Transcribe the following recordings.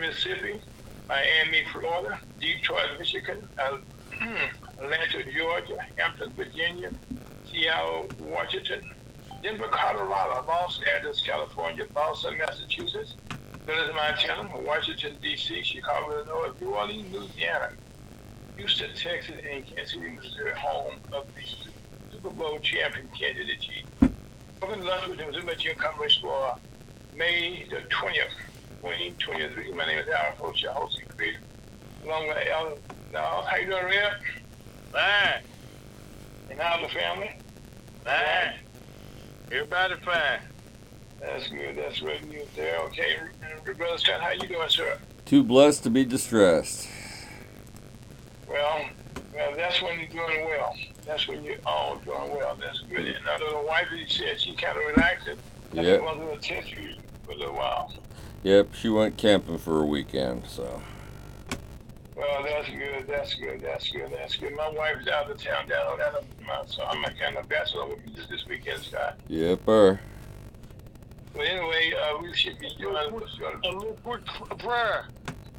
Mississippi, Miami, Florida, Detroit, Michigan, uh, Atlanta, Georgia, Hampton, Virginia, Seattle, Washington, Denver, Colorado, Los Angeles, California, Boston, Massachusetts, Village, Montana, Washington, D.C., Chicago, Illinois, New Orleans, Louisiana, Houston, Texas, and Kansas City, Missouri, home of the Super Bowl champion Kansas City Chiefs. To lunch with the Missouri Conference for May the 20th, 2023. My name is Alan Foch, your host and creator. Along with Alan. Now, how you doing, Red? Fine. And how's the family? Fine. Everybody fine. That's good. That's good news there. Okay, Brother Scott, how you doing, sir? Too blessed to be distressed. Well, well, that's when you're doing well. That's when you're all doing well. That's good. And I know the wife, he said she kind of relaxed. I Yep. wasn't going to test you for a little while. Yep, she went camping for a weekend, so. Well, that's good. That's good. That's good. That's good. My wife's out of town down on Alabama, so I'm a kind of bachelor with you this weekend, Scott. Yep, er. But anyway, uh, we should be doing. A little quick prayer.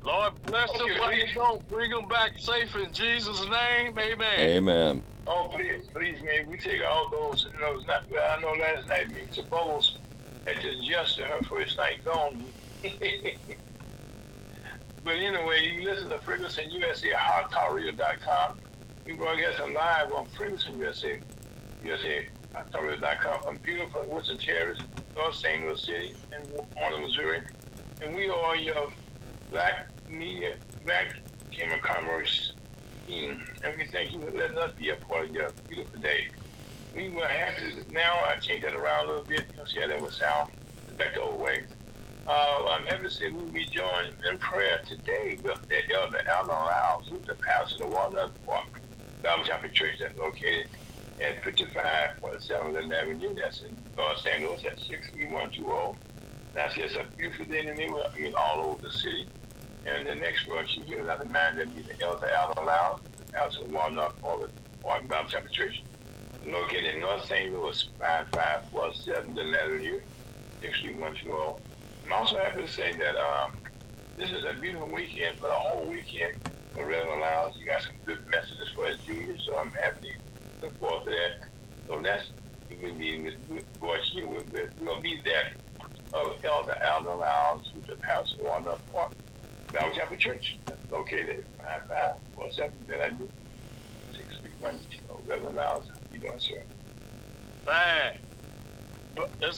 Lord bless them, Okay, let please. them go. Bring them back safe in Jesus' name. Amen. Amen. Oh, please, please, man. We take all those. You know, it's not, I know last night me to Bowles had just adjusted her for first night gone. but anyway, you listen to Ferguson USA at hottalkradio.com. We broadcast live on Ferguson USA, USA eh, hottalkradio.com from beautiful Woodson Terrace, North St. Louis City, and Warren, Missouri. And we are your black media, black Chamber of Commerce team, and we thank you for letting us be a part of your beautiful day. We were happy to, now I changed that around a little bit, you know, see how that would sound back the old way. Uh, to say we'll be joined in prayer today with the Elder Alan Rouse, who's the pastor of Walnut Park Bible Chapel Church that's located at 5547 Avenue. That's in North St. Louis at 63120. That's just a beautiful in the neighborhood, I mean, all over the city. And the next one, she gives out the man that be the Elder Alan the pastor of Walnut Park Bible Chapel Church located in North St. Louis, 5547 Avenue, 63120. I'm also happy to say that um, this is a beautiful weekend for the whole weekend The Reverend Lyles. You got some good messages for us juniors, so I'm happy to look forward to that. So that's we're meeting with Voice You. We're, we're going to be there of Elder Alden Lyles, who's the pastor of Walnut Park Bible Chapel Church, located at 5547 Avenue, 63120. Reverend Lyles, how you doing, sir? Fine.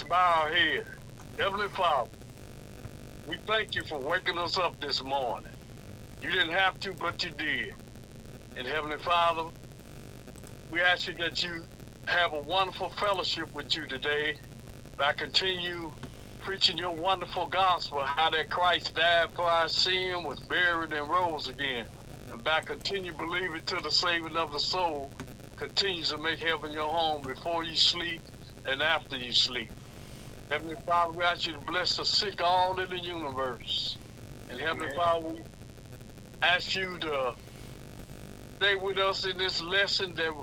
Bow our head. Heavenly Father, we thank you for waking us up this morning. You didn't have to, but you did. And Heavenly Father, we ask you that you have a wonderful fellowship with you today. I continue preaching your wonderful gospel, how that Christ died for our sin, was buried, and rose again. And by continue believing to the saving of the soul, continues to make heaven your home before you sleep and after you sleep. Heavenly Father, we ask you to bless the sick all in the universe. And Heavenly Amen. Father, we ask you to stay with us in this lesson that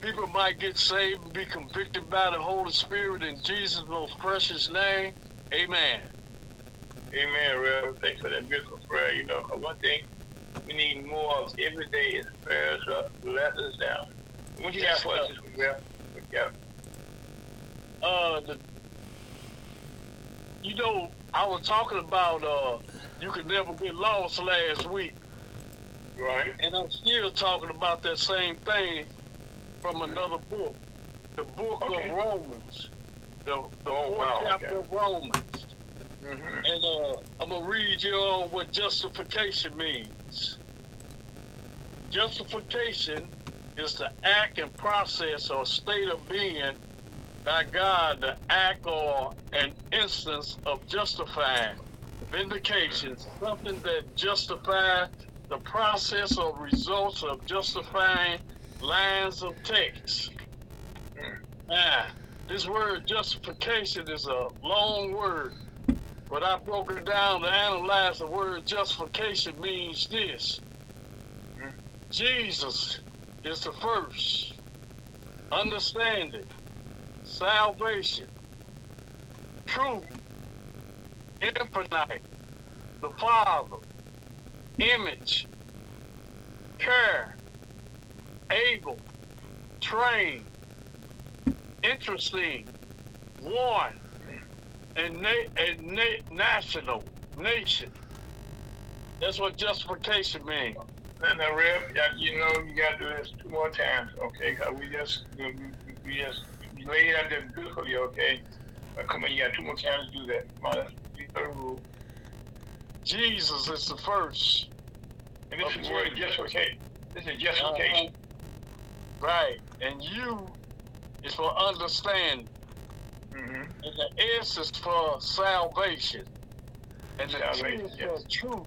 people might get saved and be convicted by the Holy Spirit in Jesus' most precious name. Amen. Amen, Rev. Thanks for that beautiful prayer. You know, one thing we need more of every day is prayers up, let us down. What you got for us Rev? What you got? Uh, the, you know, I was talking about uh, you could never get lost last week. Right. And I'm still talking about that same thing from another book, the book Okay. of Romans, the, the Oh, fourth wow, chapter okay. of Romans. Mm-hmm. And uh, I'm gonna read you on what justification means. Justification is the act and process or state of being by God, the act or an instance of justifying. Vindication, something that justifies the process or results of justifying lines of text. Now, this word justification is a long word, but I broke it down to analyze the word justification means this. Hmm. Jesus is the first. Understand it. Salvation, truth, infinite, the Father, image, care, able, train, interesting, one, and, na- and na- national, nation. That's what justification means. And the yeah, you know, you got to do this two more times, okay? Cause we just, we, we just lay it out there beautifully, okay? But come on, you got two more times to do that. Come on, let's do rule. Jesus is the first. And this is where justification. This is justification. Right. And you is for understanding. Mm-hmm. And the S is for salvation. And the T is yes. for truth.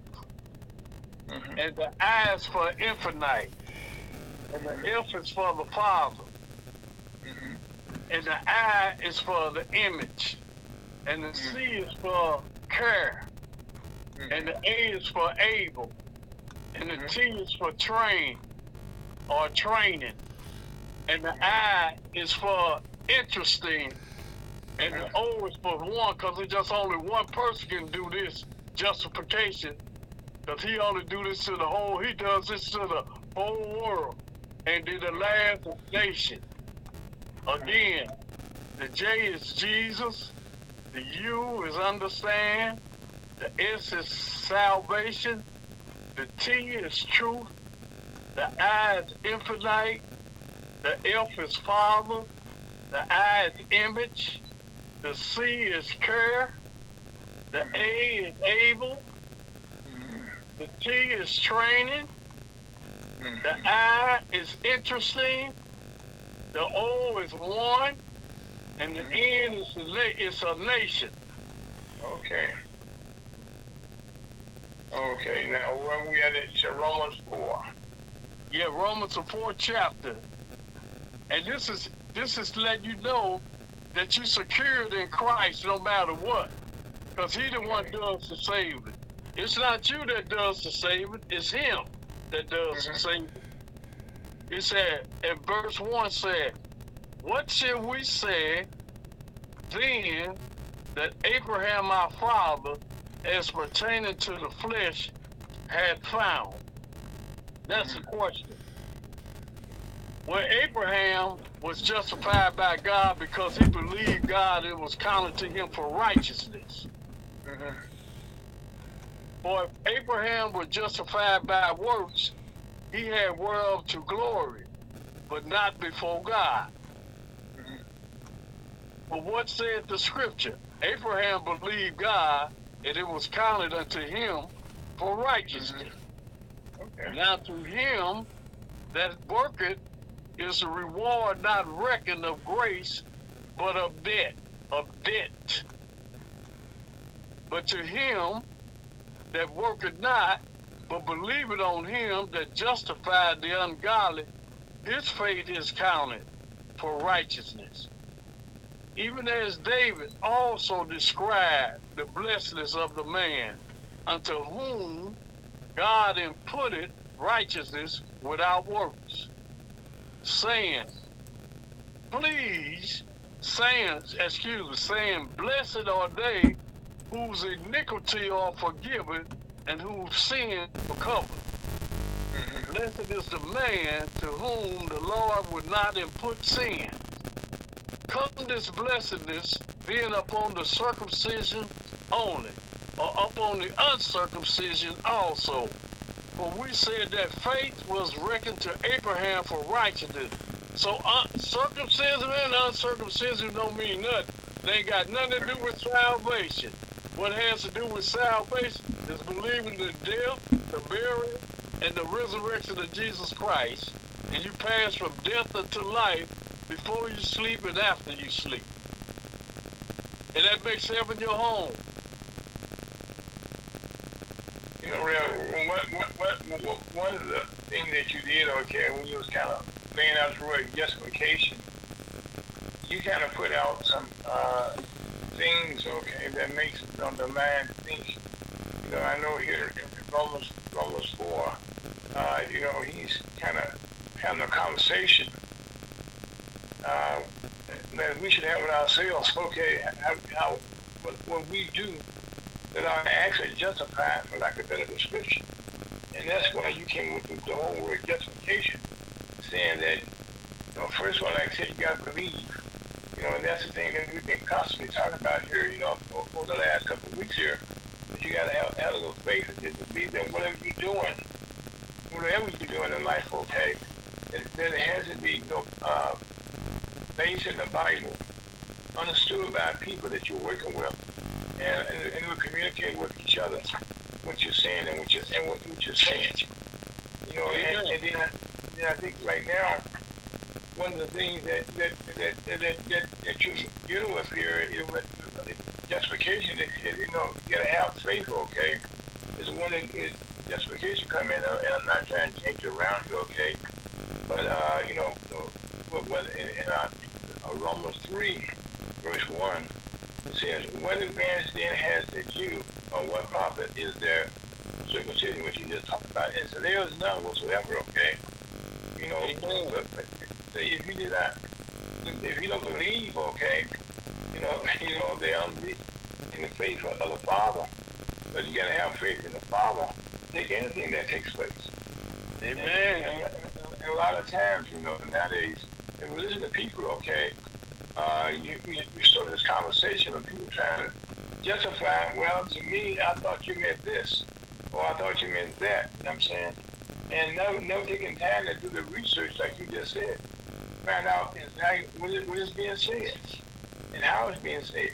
Mm-hmm. And the I is for infinite. And the F is for the Father. And the I is for the image. And the mm. C is for care. Mm. And the A is for able. And the Mhm. T is for train or training. And the I is for interesting. And the mm. O is for one because it's just only one person can do this justification. Because he only do this to the whole, he does this to the whole world. And to the last nation. Again, the J is Jesus. The U is understand. The S is salvation. The T is truth. The I is infinite. The F is Father. The I is image. The C is care. The A is able. The T is training. The I is interesting. The O is one. And the N is, the na- is a nation. Okay. Okay, now where we at? It's Romans 4. Yeah, Romans the fourth chapter. And this is this is letting you know that you're secured in Christ no matter what. Because he the one does the saving. It's not you that does the saving, it's him that does the Mhm. saving. He said, and verse 1 said, What shall we say then that Abraham our father, as pertaining to the flesh, had found? That's the question. Well, Abraham was justified by God because he believed God it was counted to him for righteousness. Mm-hmm. For if Abraham was justified by works, he had whereof to glory, but not before God. But what said the scripture? Abraham believed God, and it was counted unto him for righteousness. Mm-hmm. Okay. Now to him that worketh is a reward not reckoned of grace, but of debt, of debt. But to him that worketh not, but believeth on him that justified the ungodly, his faith is counted for righteousness. Even as David also described the blessedness of the man unto whom God imputed righteousness without works, saying, Please, saying, excuse me, saying, Blessed are they whose iniquity are forgiven and whose sin are covered. Mm-hmm. Blessed is the man to whom the Lord would not impute sin. Come this blessedness being upon the circumcision only, or upon the uncircumcision also. For we said that faith was reckoned to Abraham for righteousness. So uh, circumcision and uncircumcision don't mean nothing. They ain't got nothing to do with salvation. What has to do with salvation is believing the death, the burial, and the resurrection of Jesus Christ. And you pass from death unto life before you sleep and after you sleep. And that makes heaven your home. You know, real, what, what, what, one of the things that you did, okay, when you was kind of laying out word justification, you kind of put out some uh, things, okay, that makes you know, the man think. You know, I know here in Romans, Romans 4, uh, you know, he's kind of having a conversation. Uh, that we should have it ourselves. Okay, how, how what, what we do that are actually justified, for lack of better description. And that's why you came with the whole word justification, saying that, you know, first of all, like I said, you got to believe. You know, and that's the thing that we've been constantly talking about here, you know, over the last couple of weeks here. That you got to have, have a little faith and just believe that whatever you're doing, whatever you're doing in life, okay, it has to be, you know, uh, based in the Bible, understood by people that you're working with, and, and, and we communicate with each other what you're saying and what you're, and what, what you're saying. You know, and, and then, I, then I think right now, one of the things that that that that, that, that, that you're dealing with here is with justification. Is, is, you know, you gotta have faith. Okay, is one is justification come in, uh, and I'm not trying to change it around you. Okay, but uh, you know, what, what in, in uh, Romans three, verse one, it says, "What advantage then has the Jew, or what profit is there circumcision, which you just talked about?" And so there is none whatsoever. Okay, you know, but, of the Father, but you gotta have faith in the Father. Take anything that takes place. Amen. And, and, and a lot of times, you know, nowadays, if we listen to people, okay, uh, you, you, you start this conversation of people trying to justify, well, to me, I thought you meant this, or I thought you meant that, you know what I'm saying? And no, no taking time to do the research like you just said. Find out exactly what is, what is being said and how it's being said.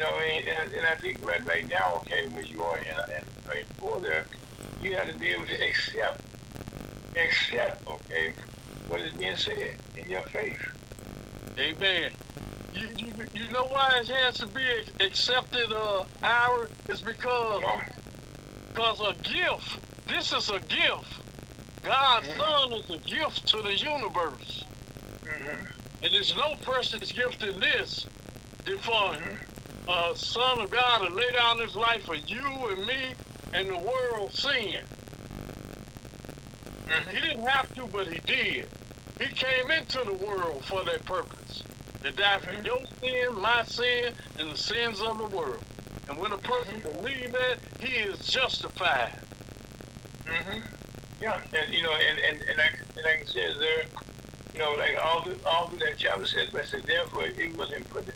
You know, and, and, and I think right, right now, okay, where you are in, in right before there, you have to be able to accept, accept, okay, what is being said in your faith. Amen. You, you, you know why it has to be accepted, uh, Ira? It's because, because a gift. This is a gift. God's Son is a gift to the universe. Mm-hmm. And there's no person's gift in this than for a son of God to lay down his life for you and me and the world sin. He didn't have to, but he did. He came into the world for that purpose. To die for mm-hmm. your sin, my sin, and the sins of the world. And when a person mm-hmm. believes that, he is justified. Mm-hmm. Yeah, and you know, and and and like, like it says there, you know, like all the all that chapter says, but said therefore it wasn't put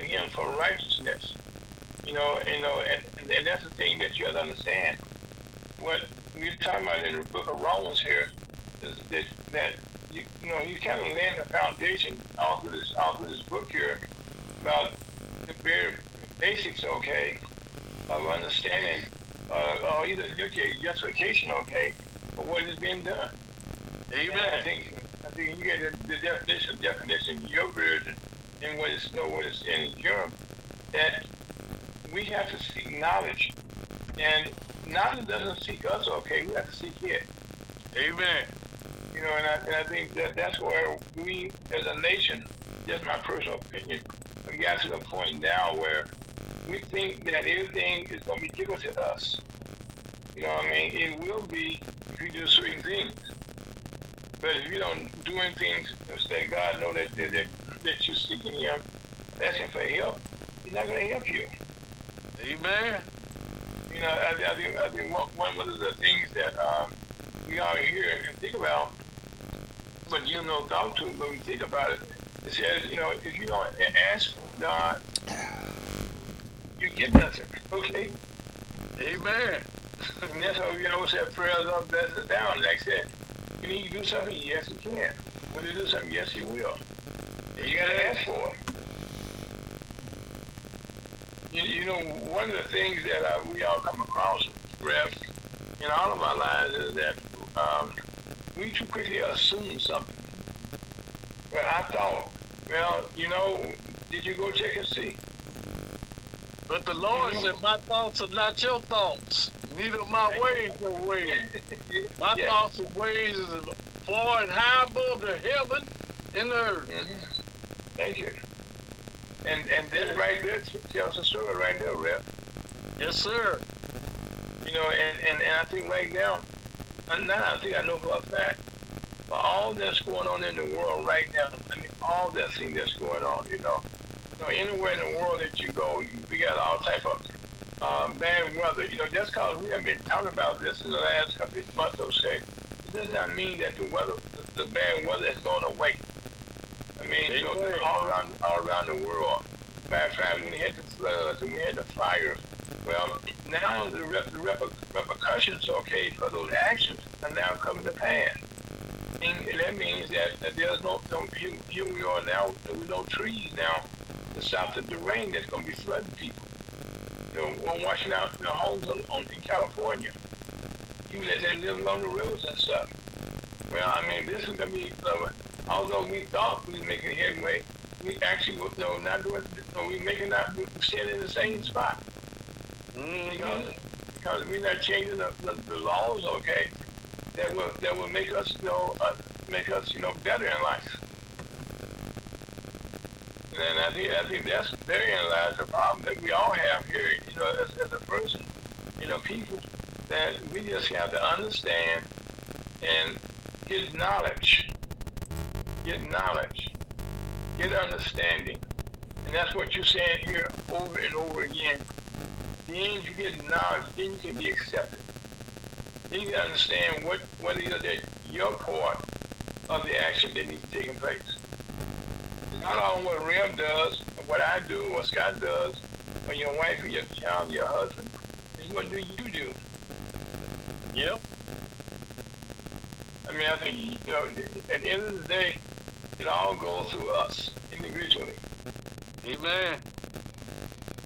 for him for righteousness. You know, you know, and, and that's the thing that you have to understand. What we're talking about in the book of Romans here is that that you you know you kind of laying the foundation all through this all through this book here about the very basics, okay, of understanding uh, or either okay, justification, okay, for what is being done. And I think I think you get the, the definition definition in your version and what is know, what is in Europe that we have to seek knowledge, and knowledge doesn't seek us. Okay, we have to seek it. Amen. You know, and I, and I think that that's where we, as a nation, just my personal opinion, we got to the point now where we think that everything is going to be given to us. You know what I mean? It will be if you do certain things. But if you don't do anything say, God know that, that, that, that you're seeking Him, asking for help, He's not going to help you. Amen. You know, I, I think I think one, one of the things that um, we all hear and think about, but you know, doubt to when we think about it, it says, you know, if you don't ask God, you get nothing. Okay, Amen. and that's how you know say prayers up, bless it down. Like I said, you need to do something. Yes, you can. When you do something, yes, you will. You gotta ask for it. You, you know, one of the things that uh, we all come across, Rev, in all of our lives is that um, we too quickly assume something. But I thought, well, you know, did you go check and see? But the Lord said, My thoughts are not your thoughts, neither my ways your ways. My Yeah. thoughts and ways is far and high above the heaven and the earth. Mhm. Thank you. And and this right there tells a story right there, Rev. Yes, sir. You know, and, and, and I think right now, now I think I know for a fact, for all that's going on in the world right now, I mean, all that thing that's going on, you know. So anywhere in the world that you go, you, we got all type of um, bad weather. You know, just because we have been talking about this in the last couple of months or so, it does not mean that the weather, the, the bad weather is going away. I mean, you know, all around, all around the world. Matter of fact, when we had the floods and we had the fires, well, now the, rep, the rep, repercussions, okay, for those actions are now coming to pass. And that means that, that there's no, no here, here we are now, there's no trees now to stop the, the rain that's going to be flooding people. You know, one washing out the homes on, on, in California. People that, that live along the rivers and stuff. Well, I mean, this is going to be, uh, although we thought we were making headway, we actually, you know, not doing, know, we making not, staying in the same spot. Mm-hmm. Because, because we're not changing the, the, the laws, okay, that will, that will make us, you know, uh, make us, you know, better in life. And I think, I think that's therein lies the problem that we all have here, you know, as, as a person, you know, people, that we just have to understand and get knowledge, get knowledge, get understanding. And that's what you're saying here over and over again. Then you get knowledge, then you can be accepted. Then you can understand what, what is that your part of the action that needs taking place. Not all what Rem does, or what I do, what Scott does, or your wife, or your child, your husband. Is what do you do? Yep. I mean, I think, you know, at the end of the day, it all goes through us individually. Amen.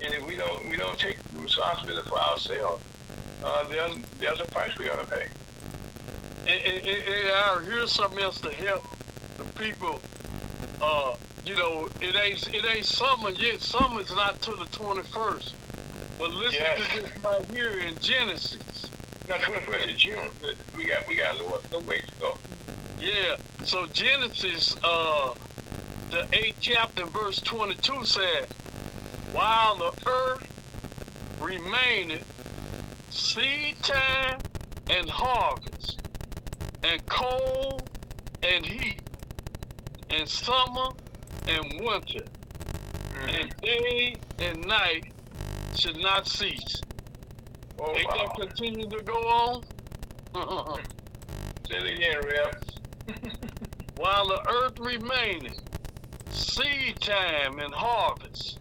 And if we don't, we don't take responsibility for ourselves, uh, there's, there's a price we gotta pay. And, and, and, I here's something else to help the people. Uh, you know, it ain't it ain't summer yet. Summer's not till the 21st. But listen Yes. to this right here in Genesis. Not 21st of June, but we got, we got a little, little ways to go. Yeah. So Genesis, uh, the eighth chapter, verse 22 says, "While the earth remaineth, seed time and harvest, and cold and heat, and summer and winter, and day and night should not cease." Oh, Ain't wow. that continue to go on? Say it again, Rev. While the earth remaineth, seed time and harvest,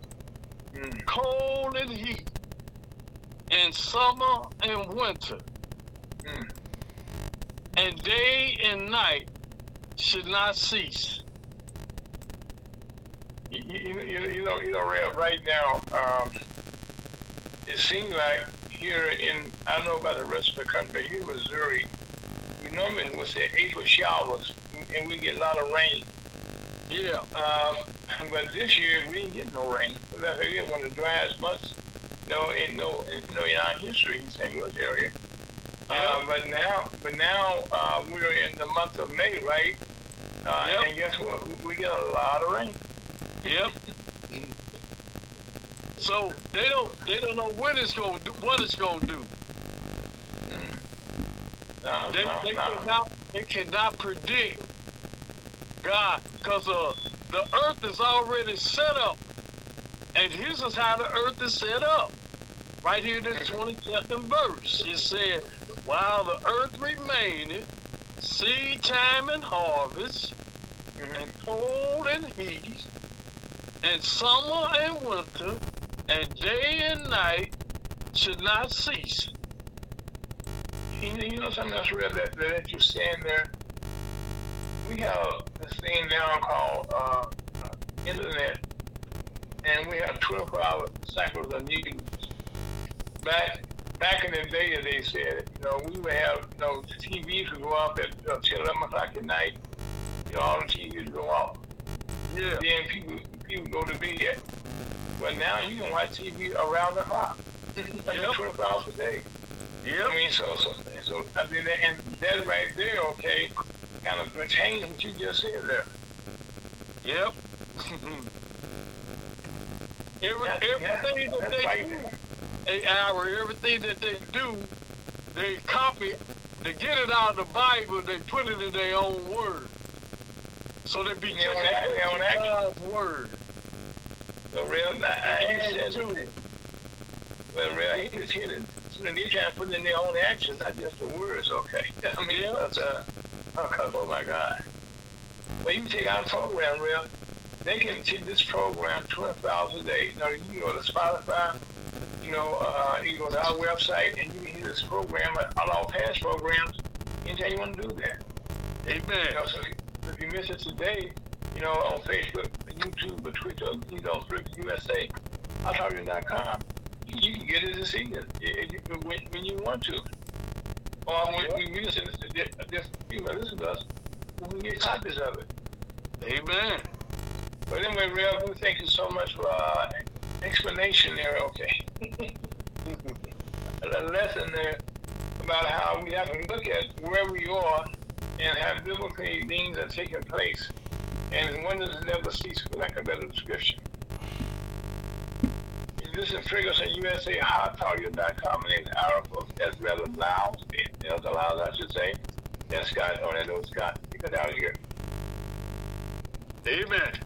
Mm. cold and heat, and summer and winter, Mm. and day and night should not cease. You, you, you, you know, you know, Rev, right now, um, it seems like here in, I don't know about the rest of the country, here in Missouri, we normally would say April showers, and we get a lot of rain. Yeah, Um, but this year we didn't get no rain. We again one of the driest months, no, in no, in, no, in our history in St. Louis area. Uh, but now, but now uh, we're in the month of May, right? Uh, Yep. And guess what? We get a lot of rain. yep. So they don't they don't know when it's gonna do what it's gonna do. No, They, no, they no. cannot they cannot predict God because uh, the earth is already set up, and here's how the earth is set up. Right here in the 22nd verse, it said, "While the earth remaineth, seed time and harvest, Mhm. and cold and heat, and summer and winter, and day and night should not cease." You know, you know something else, Rev, that, that you're saying there? We have this thing now called uh, internet, and we have 24-hour cycles of news. Back back in the day, they said, you know, we would have, you know, the TVs would go off at uh, 10, 11 o'clock at night. You know, all the TVs would go off. Yeah, Then people people go to bed. But now you can watch TV around the clock. Like Yep. 24 hours a day. yep, I mean, so, so, so, I mean, and that right there, okay, kind of pertains what you just said there. yep. Every, That- everything that that's they right. do, everything that they do, they copy, they get it out of the Bible, they put it in their own word. So they be Yeah, that- yeah, that- God's word. So real, I, I And said, to it. well, real, he was here to, so they trying to put in their own actions, not just the words, okay? I mean, that's, uh, oh, my God. Well, you can take our program, real. They can take this program 24 hours a day. You know, you can go to Spotify, you know, uh, you go to our website and you can hear this program, all our past programs, anytime you want to do that. You Amen. know, so if you miss it today, you know, on Facebook, YouTube, or Twitter, you know, Flip USA, I'll talk to you.com. You, you can get it this evening you, when, when you want to. Or when, when you listen to this, this people listen to us, we can get copies of it. Amen. But anyway, Rev, we thank you so much for uh, explanation there, okay? a lesson there about how we have to look at where we are and how biblical things are taking place. And wonders never cease, for lack of a better description. This is Ferguson USA, hottarget.com. My name is Arafo, as well as Lyles, as Lyles, I should say. And Scott, Orlando Scott, You get out of here. Amen.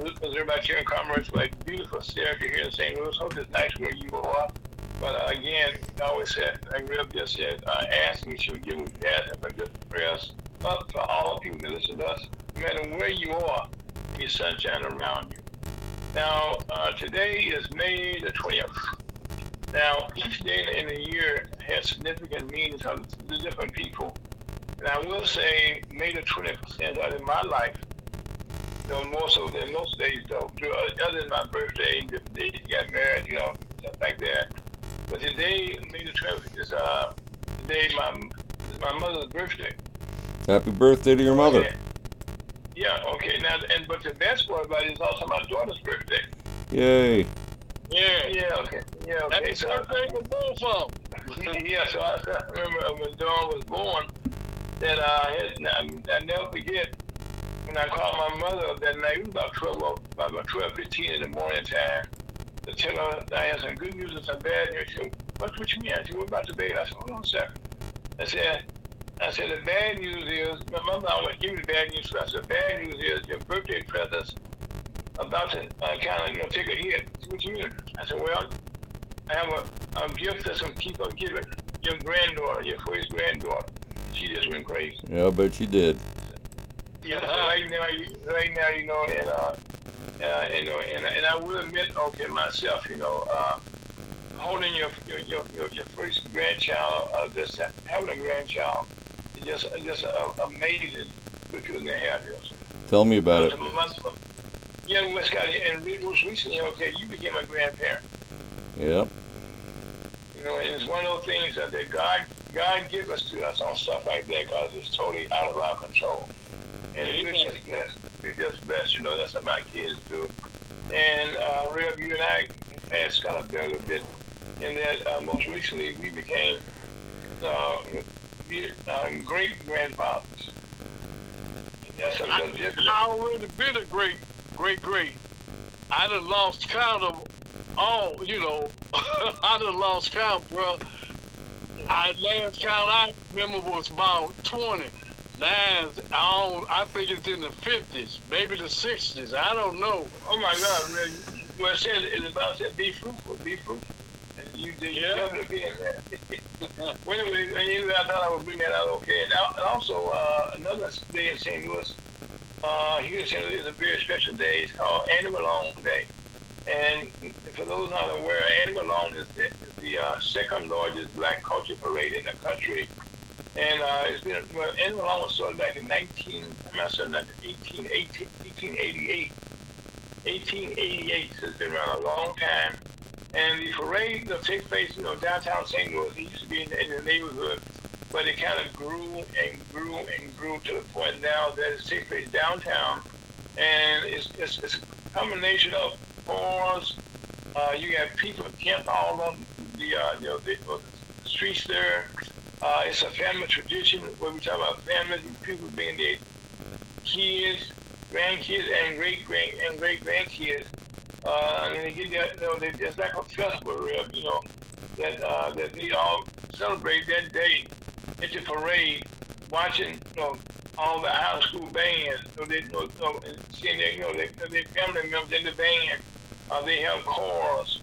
Missouri, by here in Commerce, like beautiful Sarah here in St. Louis. Hope it's nice where you are. But uh, again, I always said, like Rev just said, uh, asking should give with that, but just prayers up for all of you that listen to us, no matter where you are, be sunshine around you. Now, uh, today is May the 20th. Now, each day in the year has significant meanings to the different people. And I will say, May the 20th stands out in my life no more so than most days though. Other than my birthday, the day you got married, you know, stuff like that. But today, May the 12th, is uh, the day my my mother's birthday. Happy birthday to your mother. Yeah, okay. Now, and but the best part about it is also my daughter's birthday. Yay. Yeah. Yeah, okay. Yeah, okay. Happy So, birthday to both of them. yeah, so I, I remember when Dawn was born that uh, I, had, I never forget when I called my mother that night, it was about 12, o- about 12, 15 in the morning time, to tell her that I had some good news and some bad news. She said, what, what you mean? I said, what about the baby? I said, hold on a second. I said, I said, the bad news is, my mother always give me the bad news. So I said, the bad news is your birthday presents about to uh, kind of, you know, take a hit. She What you mean? I said, well, I have a, a gift that's going to keep on giving your granddaughter, your first granddaughter. She just went crazy. Yeah, I bet you did. Yeah, so right now, you, right now, you know, and uh, uh, you know, and, and I will admit, okay, myself, you know, uh, holding your your your, your, your first grandchild, uh, just having a grandchild, just just uh, amazing what you're gonna have here. Tell me about it. Yeah, West Scott, and most recently, okay, you became a grandparent. Yep. You know, and it's one of those things that, that God God give us to us on stuff like that because it's totally out of our control. And blessed. We're just blessed. You know, that's what my kids do. And uh, Rev, you and I passed kind of there a bit in that uh, most recently we became uh, uh, great grandfathers. That's I. I already been a great, great, great. I done lost count of all, you know. I done lost count, bro. I last count I remember was about 20. Now, I, don't, I think it's in the 50s, maybe the 60s. I don't know. Oh my God, Rev, well, it says it's about said be fruitful, be fruitful. And you did Yeah. definitely be in that. well, anyway, anyway, I thought I would bring that out okay. And also, uh, another day in St. Louis, uh, here in St. Louis is a very special day. It's called Annie Malone Day. And for those not aware, Annie Malone is the, the uh, second largest black culture parade in the country. And uh, it's been, well, Annie Malone started back in 19, I'm not sorry, 18, 18, 1888. 1888, so it's been around a long time. And the parade will take place, you know, downtown St. Louis. It used to be in, in the neighborhood, but it kind of grew and grew and grew to the point now that it takes place downtown. And it's, it's, it's a combination of cars. Uh, you got people camped all on the, uh, you know, the, the streets there. Uh, it's a family tradition where we talk about families people being their kids, grandkids, and great grand and great grandkids. Uh, and they get that, you know, they, it's like a festival, real, you know, that uh, that they all celebrate that day at the parade, watching, you know, all the high school bands, know, they, you know, and seeing their, you know, their, their family members in the band. Uh, they have cars.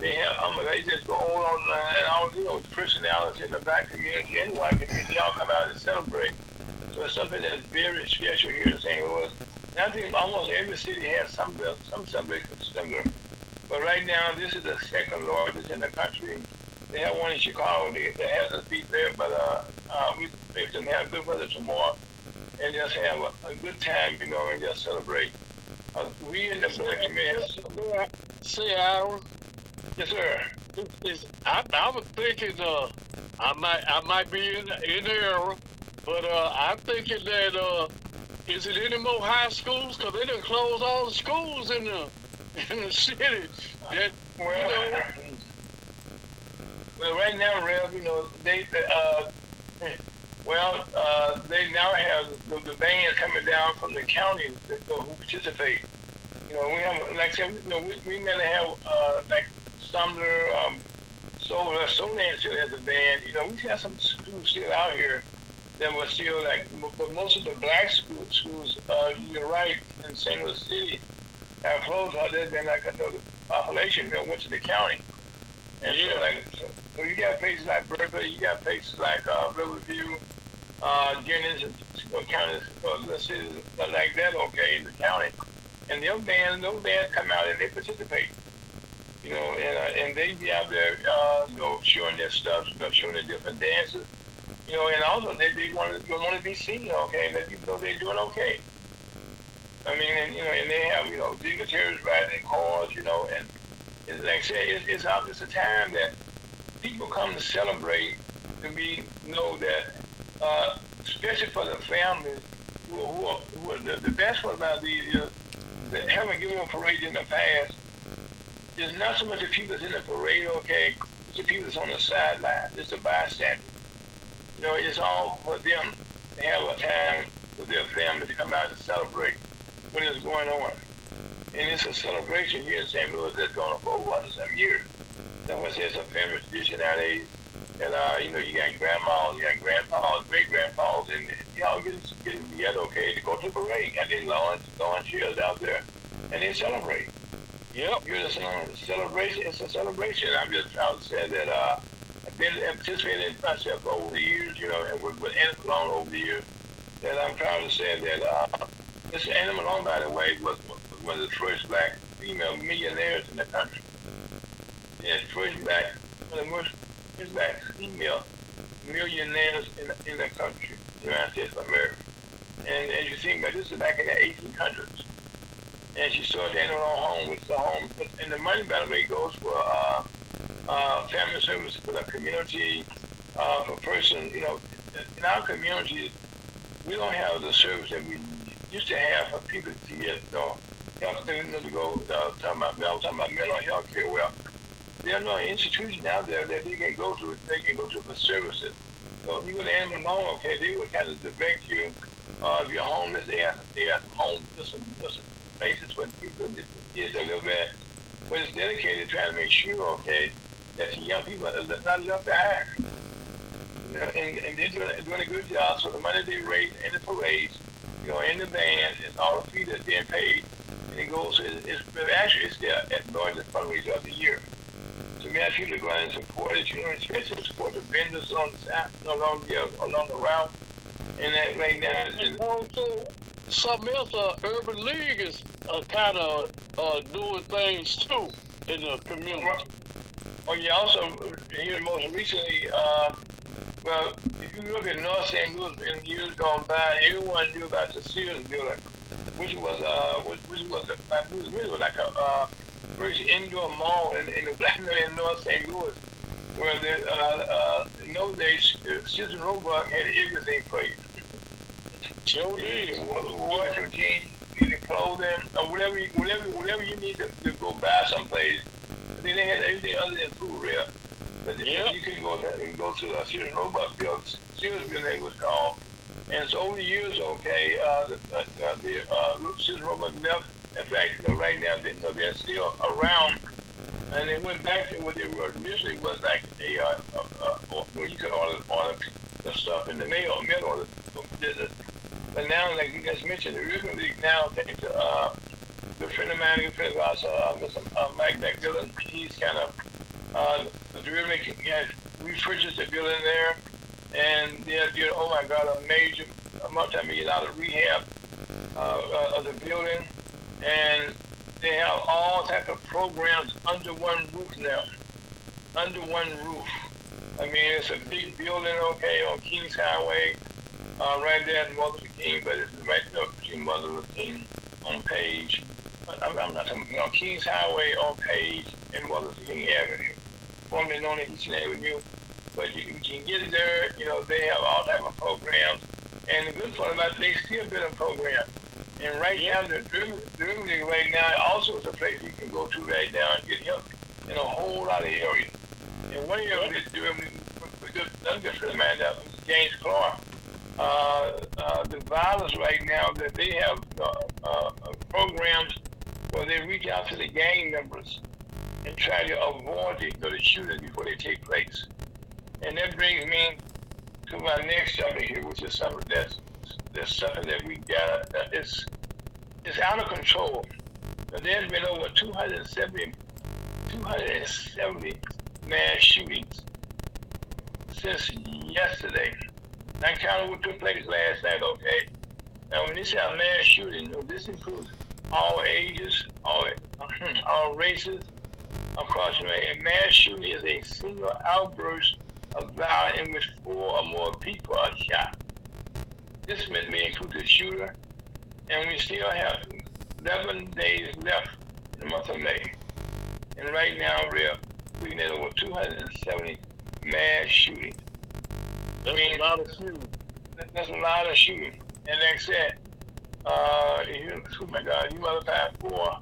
They have, um, they just go on and all, you know, personalities in the black community, and white community, all come out and celebrate. So it's something that's very special here in St. Louis. And I think almost every city has some some celebration similar. But right now, this is the second largest in the country. They have one in Chicago that has a beat there, but uh, uh, we expect them to have good weather tomorrow and just have a, a good time, you know, and just celebrate. Uh, we in the black community, See, yes, sir. is I, I was thinking, uh, I might, I might be in in error, but uh, I'm thinking that uh, is it any more high schools? Cause they done closed all the schools in the in the city. That Well, well, right now, Rev, you know, they, uh, well, uh, they now have the, the bands coming down from the counties that, who participate. You know, we have, like I said, you know, we, we gotta have, uh, like Sumner, um, Soul, uh, Soldan still has a band. You know, we have some schools still out here that were still like, but most of the black school, schools, uh, you're right, in St. Louis City, have closed other than like, you know, the population that went to the county. And Yeah. so, like, so, so you got places like Berkeley, you got places like uh, Riverview, uh, Jennings, and you know, counties, uh, the cities like that, okay, in the county. And those bands, those bands come out and they participate. You know, and uh, and they be out there, uh, you know, showing their stuff, you know, showing their different dances. You know, and also they, they want to want to be seen, okay, and let people know they're doing okay. I mean, and, you know, and they have, you know, dignitaries riding in cars, you know, and it's like I said, it's, it's, out- it's a time that people come to celebrate to be, know that, uh, especially for the families who, who are, who are the, the best part about these is that having given a parade in the past, there's not so much the people that's in the parade, okay, it's the people that's on the sideline, it's the bystanders. You know, it's all for them to have a time with their family to come out and celebrate what is going on. And it's a celebration here in St. Louis that's going on for some years. So I say it's a family tradition nowadays. And, uh, you know, you got grandmas, you got grandpas, great grandpas, and y'all getting, getting together, okay, to go to the parade. And then lawn, lawn chairs out there. And they celebrate. Yep. You're just a celebration. It's a celebration. I'm just proud to say that uh, I've been and participated myself over the years, you know, and with, Annie Malone over the years. That I'm proud to say that uh, this Annie Malone, by the way, was, was one of the first black female millionaires in the country. Yeah, first black, one of the most first black female millionaires in in the country, the United States of America. And as you see, about this is back in the 1800s and she her own home, is the home. And the money, by the way, goes for uh, uh, family service for the community, uh, for person. You know, in our community, we don't have the service that we used to have for people to get, you know, you know, to go. Uh, talking about, I was talking about mental health care. Well, there are no institutions out there that they can go to. They can go to for services. So if you go to Annie Malone, okay, they would kind of direct you. Uh, if you're homeless, they have they have home. There's some places where people get a little bit, but it's dedicated to trying to make sure, okay, that the young people are not left behind. You know, and, and they're doing, doing a good job. So the money they raise in the parades, you know, in the band, and all the fee that's being paid, and it goes, it's, it's actually it's the largest fundraiser of the year. So we ask you to go and support it, you know, especially support the vendors on the along the along the route. And that right now, and also something else, uh, Urban League is uh, kind of uh, doing things too in the community. Oh, yeah, also here most recently, uh, well, if you look at North St. Louis in years gone by, everyone knew about the Sears building, which was uh, which, which was a, it was like a uh, first indoor mall in, in the black in North St. Louis, where the, uh, uh, in those days, Sears and Roebuck had everything for you. Sure did. Washing machine, clothing, or whatever, you, whatever, whatever you need to, to go buy someplace. They didn't have everything other than food real. But yep. you can go there and go to the Sears Roebuck building. Sears building was called. And so over the years, okay, uh, the, uh, the uh, Sears Roebuck left. In fact, right now they, they're still around. And they went back to what they were initially was like a, uh, uh, uh, where you could order, order the stuff in the mail, mail order. But now, like you guys mentioned, the Urban League now takes uh, the friend of mine, a friend of ours, uh, Mr. Uh, Mike McMillan. He's kind of uh, the Urban League has refurnished the building there, and they're doing, oh my God, a major, a multi-million dollar rehab uh, uh, of the building, and they have all type of programs under one roof now, under one roof. I mean, it's a big building, okay, on Kings Highway uh, right there in Martin Luther King, but it's right there between Martin Luther King on page. I'm, I'm not talking, know, Kings Highway on page and Martin Luther King Avenue, formerly known as Easton Avenue. But you, you can get there, you know, they have all type of programs. And the good part about it, they still building programs. And right now, the Dreaming right now also is a place you can go to right now and get help in a whole lot of areas. And one area we're doing, good friend of mine, that was James Clark uh, uh, the violence right now that they have uh, uh, programs where they reach out to the gang members and try to avoid the, the shootings before they take place. And that brings me to my next subject here, which is something that's, that's something that we got, that is, is out of control. There's been over 270, 270 mass shootings since yesterday. That kind of what took place last night, okay? Now, when this is a mass shooting, this includes all ages, all, all races across the A mass shooting is a single outburst of violence in which four or more people are shot. This may include the shooter, and we still have 11 days left in the month of May. And right now, we're looking at over 270 mass shootings. That's I mean, a lot of shooting. That's a lot of shooting. And like I said, uh, you, oh my God, you multiply four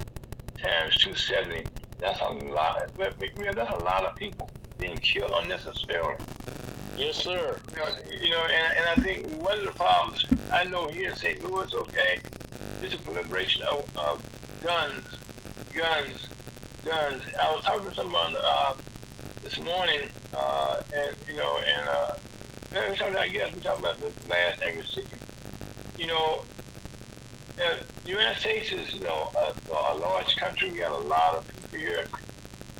times 270. That's a lot. But, that's a lot of people being killed unnecessarily. Yes, sir. You know, and, and I think one of the problems I know here in St. Louis, okay, is the proliferation of, of guns, guns, guns. I was talking to someone uh, this morning, uh, and you know, and uh, so I guess we talk about the last thing is, you know, the United States is, you know, a, a large country. We got a lot of people here.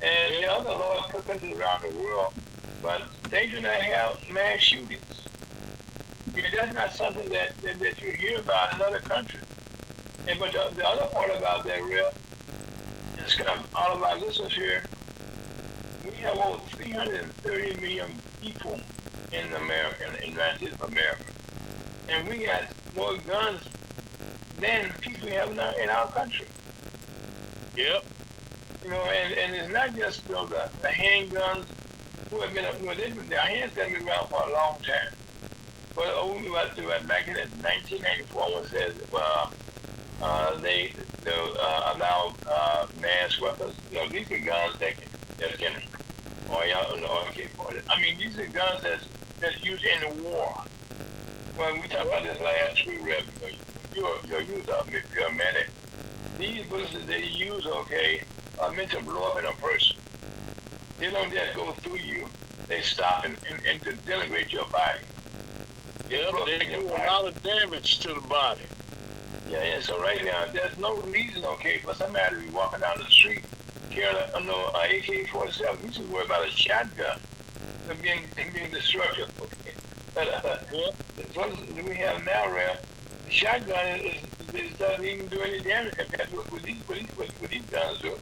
And the other large countries around the world, but they do not have mass shootings. I mean, that's not something that, that, that you hear about in other countries. And but the, the other part about that, real, is kind of all of our listeners here, we have over 330 million people in America, in the United States of America. And we got more guns than people have in our, in our country. Yep. You know, and, and it's not just you know, the, the handguns who have been, well, been, their hands have been around for a long time. But only oh, back in 1994, when says, well, uh, they, they uh, allow uh, mass weapons, you know, these are guns that can, that can or, yeah, or, okay, I mean, these are guns that's that's used in the war. When we talk about this last three rev, you're, you're used a paramedic. These bullets that they use, okay, are meant to blow up in a person. They don't just go through you. They stop and, and, and to denigrate your body. Yeah, they do a lot of damage to the body. Yeah, and so right now, there's no reason, okay, for somebody to be walking down the street carrying a, know, a AK-47. We should worry about a shotgun and being, and being destructive, okay? But uh, Yeah. the that we have now, Ralph, the shotgun is, is, doesn't even do any damage compared to what these, what these, what these guns do.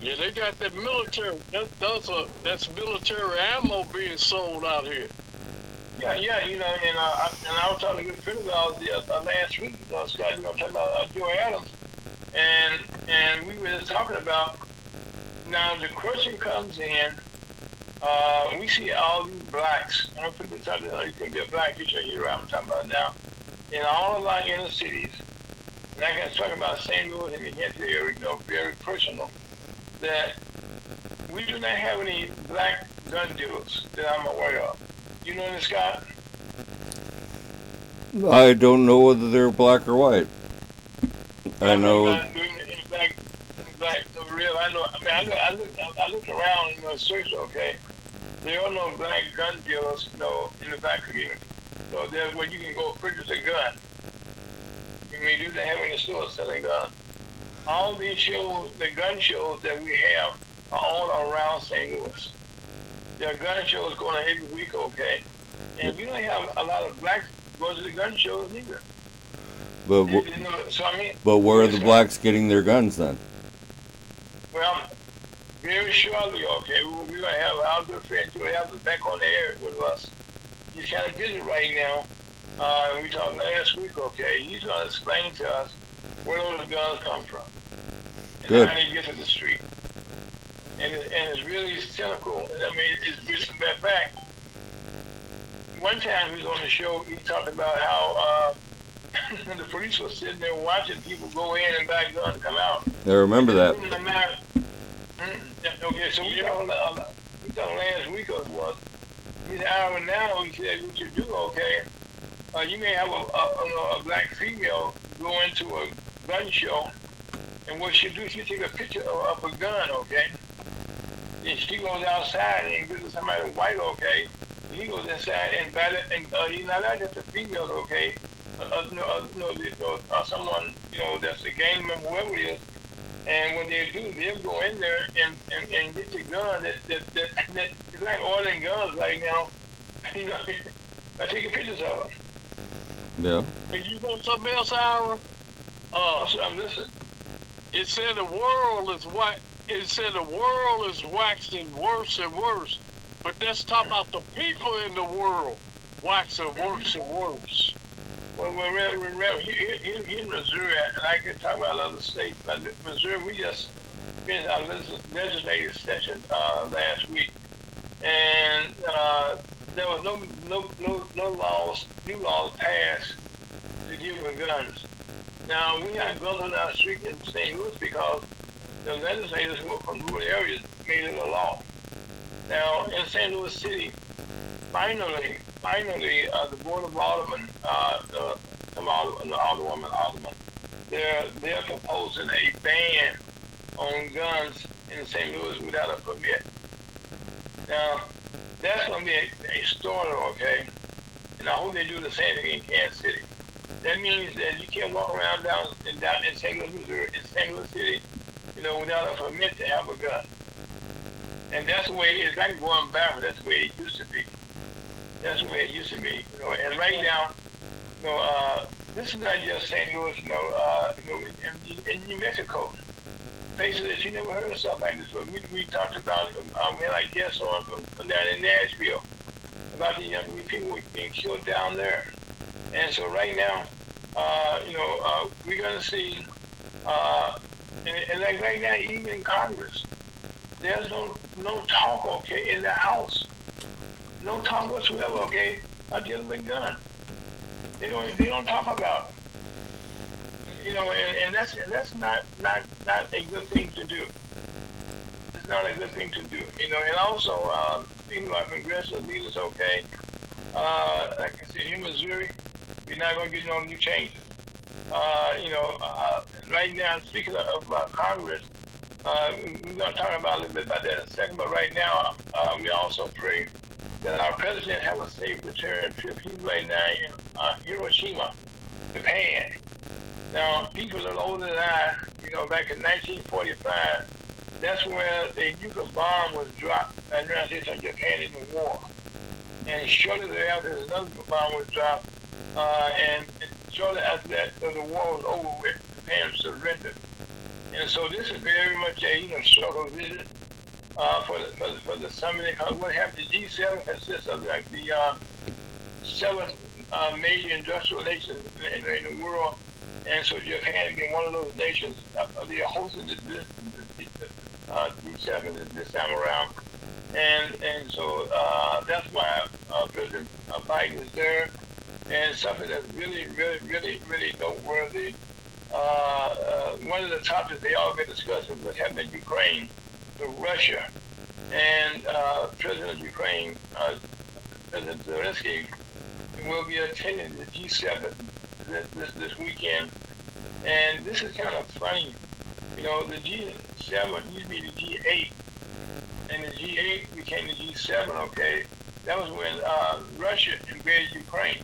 Yeah, they got that military. That, that's a that's military ammo being sold out here. Yeah, yeah, you know, and uh, I, and I was talking to a good friend of ours the, uh, last week, uh, Scott, you know, talking about uh, Joe Adams, and and we were just talking about now the question comes in. Uh, we see all these blacks. I don't think it's uh, you can be a black. You should hear I'm talking about now. In all of our inner cities, and I can talk about St. Louis and the Hampton area, you know, very personal. That we do not have any black gun dealers that I'm aware of. You know this, Scott? I don't know whether they're black or white. I know. In black, black, real. I know. I mean, I, look, I look. I look around. You know, search. Okay, there are no black gun dealers. You know, in the black community. So there's where you can go purchase a gun. You mean you can have in the store selling guns. All these shows, the gun shows that we have, are all around St. Louis. There are gun shows going on every week. Okay, and we don't have a lot of blacks go to the gun shows either. But You know, so I mean. but where are the blacks getting their guns then? Well, very shortly, okay, we- we're going to have our good friend Joey Evans back on the air with us. He's kind of busy right now. Uh, we talked last week, okay. He's going to explain to us where those guns come from and Good. how they get to the street. And, it, and it's really cynical. I mean, it's just a bad back. One time he was on the show, he talked about how uh, the police were sitting there watching people go in and buy guns come out. I remember that. Mm, yeah, Okay, so we talked, uh, we talked last week or what? He said, Aaron, now he said, what you do, okay? Uh, you may have a, a, a, a black female go into a gun show, and what she do, she take a picture of, of a gun, okay? And she goes outside and gives to somebody white, okay? He goes inside and it, and uh, he's not just the females, okay? Uh, uh, no, uh, no, no, uh, someone, you know, that's a gang member, whoever it is, and when they do, they'll go in there and, and, and get the gun that, that, that, that it's like ordering guns right now. You know, I taking pictures of them. Yeah. And you know something else, Ira? Uh, it said the world is what it said the world is waxing worse and worse. But let's talk about the people in the world waxing worse and worse. Well, we're, we're here, here in Missouri, and I can talk about other states, but Missouri, we just finished our legis- legislative session uh, last week, and uh, there was no, no, no, no laws, new laws passed to with guns. Now, we guns on our street in St. Louis because the legislators who are from rural areas made it a law. Now, in St. Louis City, finally, finally, uh, the Board of Aldermen, uh, the, some alder, the alderwoman, alderman, they're, they're proposing a ban on guns in St. Louis without a permit. Now, that's going to be a, a okay? And I hope they do the same thing in Kansas City. That means that you can't walk around down, in- down in St. Louis, Missouri, in St. Louis City, you know, without a permit to have a gun. And that's the way it is. Like going backwards, that's the way it used to be. That's the way it used to be. You know, and right now, you know, uh, this is not just St. Louis, you know, uh, you know, in, in New Mexico. Places that you never heard of stuff like this. But we, we talked about, um, we had like guests on from down in Nashville about the young people being killed down there. And so right now, uh, you know, uh, we're going to see, uh, and, and like right now, even in Congress, there's no no talk, okay, in the House. No talk whatsoever, okay, about dealing with gun. They don't they don't talk about. You know, and, and that's that's not not not a good thing to do. It's not a good thing to do. You know, and also uh, speaking about congressional leaders, okay, uh, like I said, in Missouri, we're not going to get no new changes. Uh, you know, uh, right now, speaking of uh, Congress, uh, we're going to talk about a little bit about that in a second, but right now, uh, we also pray that our president have a safe return trip. He's right now in uh, Hiroshima, Japan. Now, people that are older than I, you know, back in 1945, that's where the nuclear bomb was dropped by the United States on Japan in the war. And shortly thereafter, another bomb was dropped, uh, and, shortly after that, the war was over with. Japan surrendered. And so this is very much a you know struggle visit uh, for, the, for, the, for the summit. What happened, the G7 consists of like the uh, seven uh, major industrial nations in, in, the world, and so Japan being one of those nations, uh, they are hosting the, the, the uh, G7 this time around. And and so uh, that's why uh, President Biden is there, and something that's really, really, really, really noteworthy uh, uh, one of the topics they all been discussing was happening in Ukraine, with Russia, and uh, President of Ukraine, uh, President Zelensky, will be attending the G7 this, this, this weekend. And this is kind of funny. You know, the G7 used to be the G8, and the G8 became the G7, okay? That was when uh, Russia invaded Ukraine.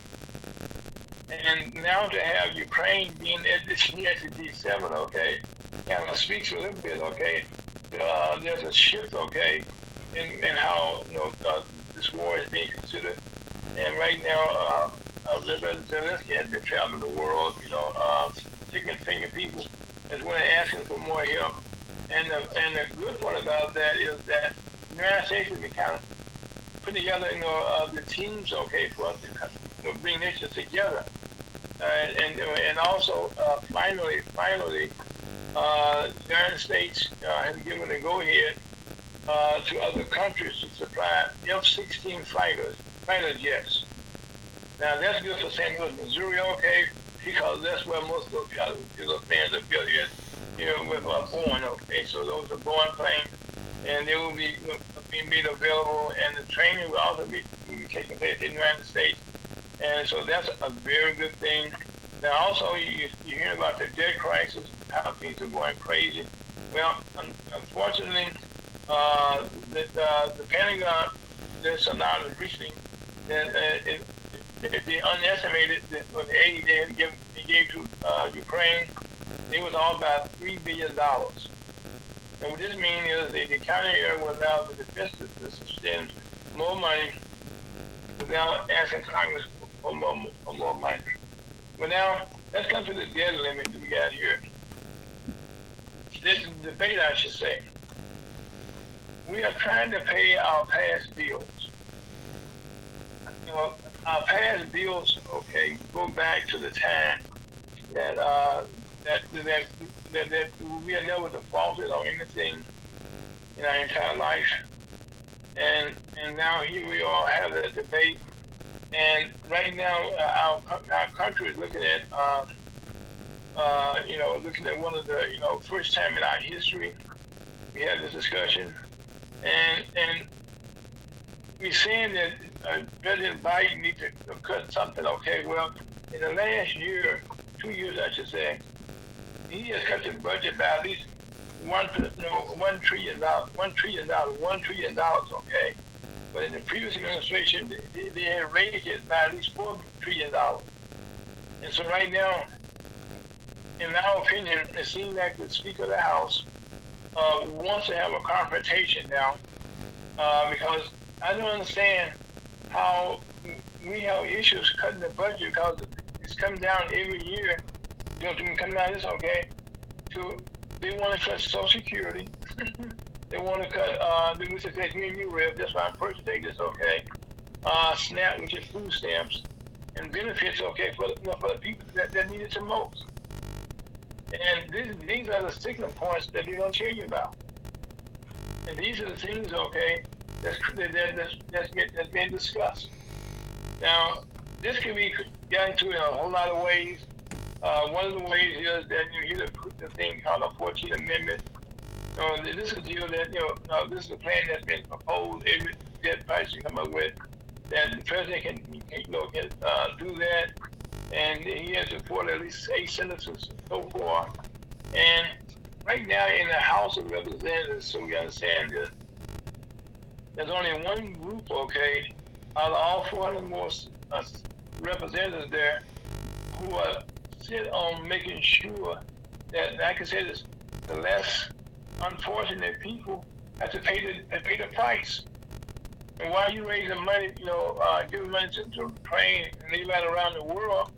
And now to have Ukraine being at this G7, okay, kind of speaks a little bit, okay. Uh, there's a shift, okay, in, in how you know uh, this war is being considered. And right now, uh, uh, President Zelensky has been traveling the world, you know, uh, sticking finger people as well as asking for more help. And the, and the good part about that is that the United States has been kind of putting together, you know, uh, the teams, okay, for us to you know, bring nations together. Uh, and and also uh, finally, finally, uh, the United States uh, has given a go-ahead uh, to other countries to supply F-16 fighters, fighter jets. Now that's good for St. Louis, Missouri, okay, because that's where most of the fans are built here, you know, with uh, Boeing, okay. So those are Boeing planes, and they will be being made available, and the training will also be, taking place in the United States and so that's a very good thing. Now, also, you, you hear about the debt crisis, how things are going crazy. Well, unfortunately, uh, the, uh, the Pentagon, there's some knowledge recently that uh, it, it, they underestimated that when the aid they, had given, they gave to uh, Ukraine, it was all about $3 billion. And what this means is the county area will allow the defense to spend more money without asking Congress or more, or more money. But now, let's come to the debt limit that we got here. This is the debate, I should say. We are trying to pay our past bills. You know, our past bills, okay, go back to the time that uh, that, that that that we have never defaulted on anything in our entire life, and and now here we all have that debate. And right now, uh, our, our country is looking at, uh, uh, you know, looking at one of the, you know, first time in our history, we had this discussion, and and we're saying that uh, President Biden needs to cut something. Okay, well, in the last year, two years, I should say, he has cut the budget by at least one, no, one trillion dollars, one trillion dollars, one trillion dollars. Okay, but in the previous administration, they, they had raised it by at least $4 trillion. And so right now, in my opinion, it seems like the Speaker of the House uh, wants to have a confrontation now uh, because I don't understand how we have issues cutting the budget because it's come down every year. You know, to this okay. To they want to cut Social Security. They want to cut, uh, the Mr. says, me and you, Rev, that's why I'm purchasing this, okay? Uh, SNAP, which is food stamps, and benefits, okay, for the, you know, for the people that, that need it the most. And these, these are the sticking points that they don't tell you about. And these are the things, okay, that's, that, that's, that's, been, that's been discussed. Now, this can be gotten into in a whole lot of ways. Uh, one of the ways is that you the, the thing called a 14th Amendment, so this is a deal that, you know, uh, this is a plan that's been proposed, every debt price you come up with, that the president can, can you know, can uh, do that. And he has supported at least eight senators so far. And right now in the House of Representatives, so we understand that there's only one group, okay, out of all 400 more uh, representatives there, who are sit on making sure that, like I said, it's the less unfortunate people have to pay the pay the price. And while you raising money, you know, uh, giving money to, to Ukraine and anybody around the world,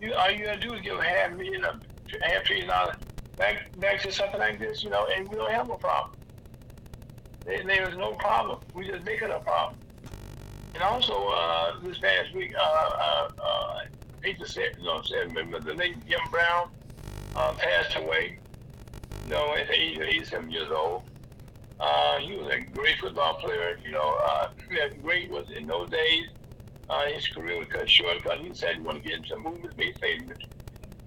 you, all you gotta do is give a half million, a half trillion dollars back back to something like this, you know, and we don't have no problem. There, there is no problem. We just make it a problem. And also, uh, this past week, uh, uh, uh, hate to say it, you know, I'm saying? remember the late Jim Brown uh, passed away, you know, at the age 87 years old. Uh, he was a great football player, you know, uh, great was in those days. Uh, his career was cut short because he said he wanted to get into movies, made famous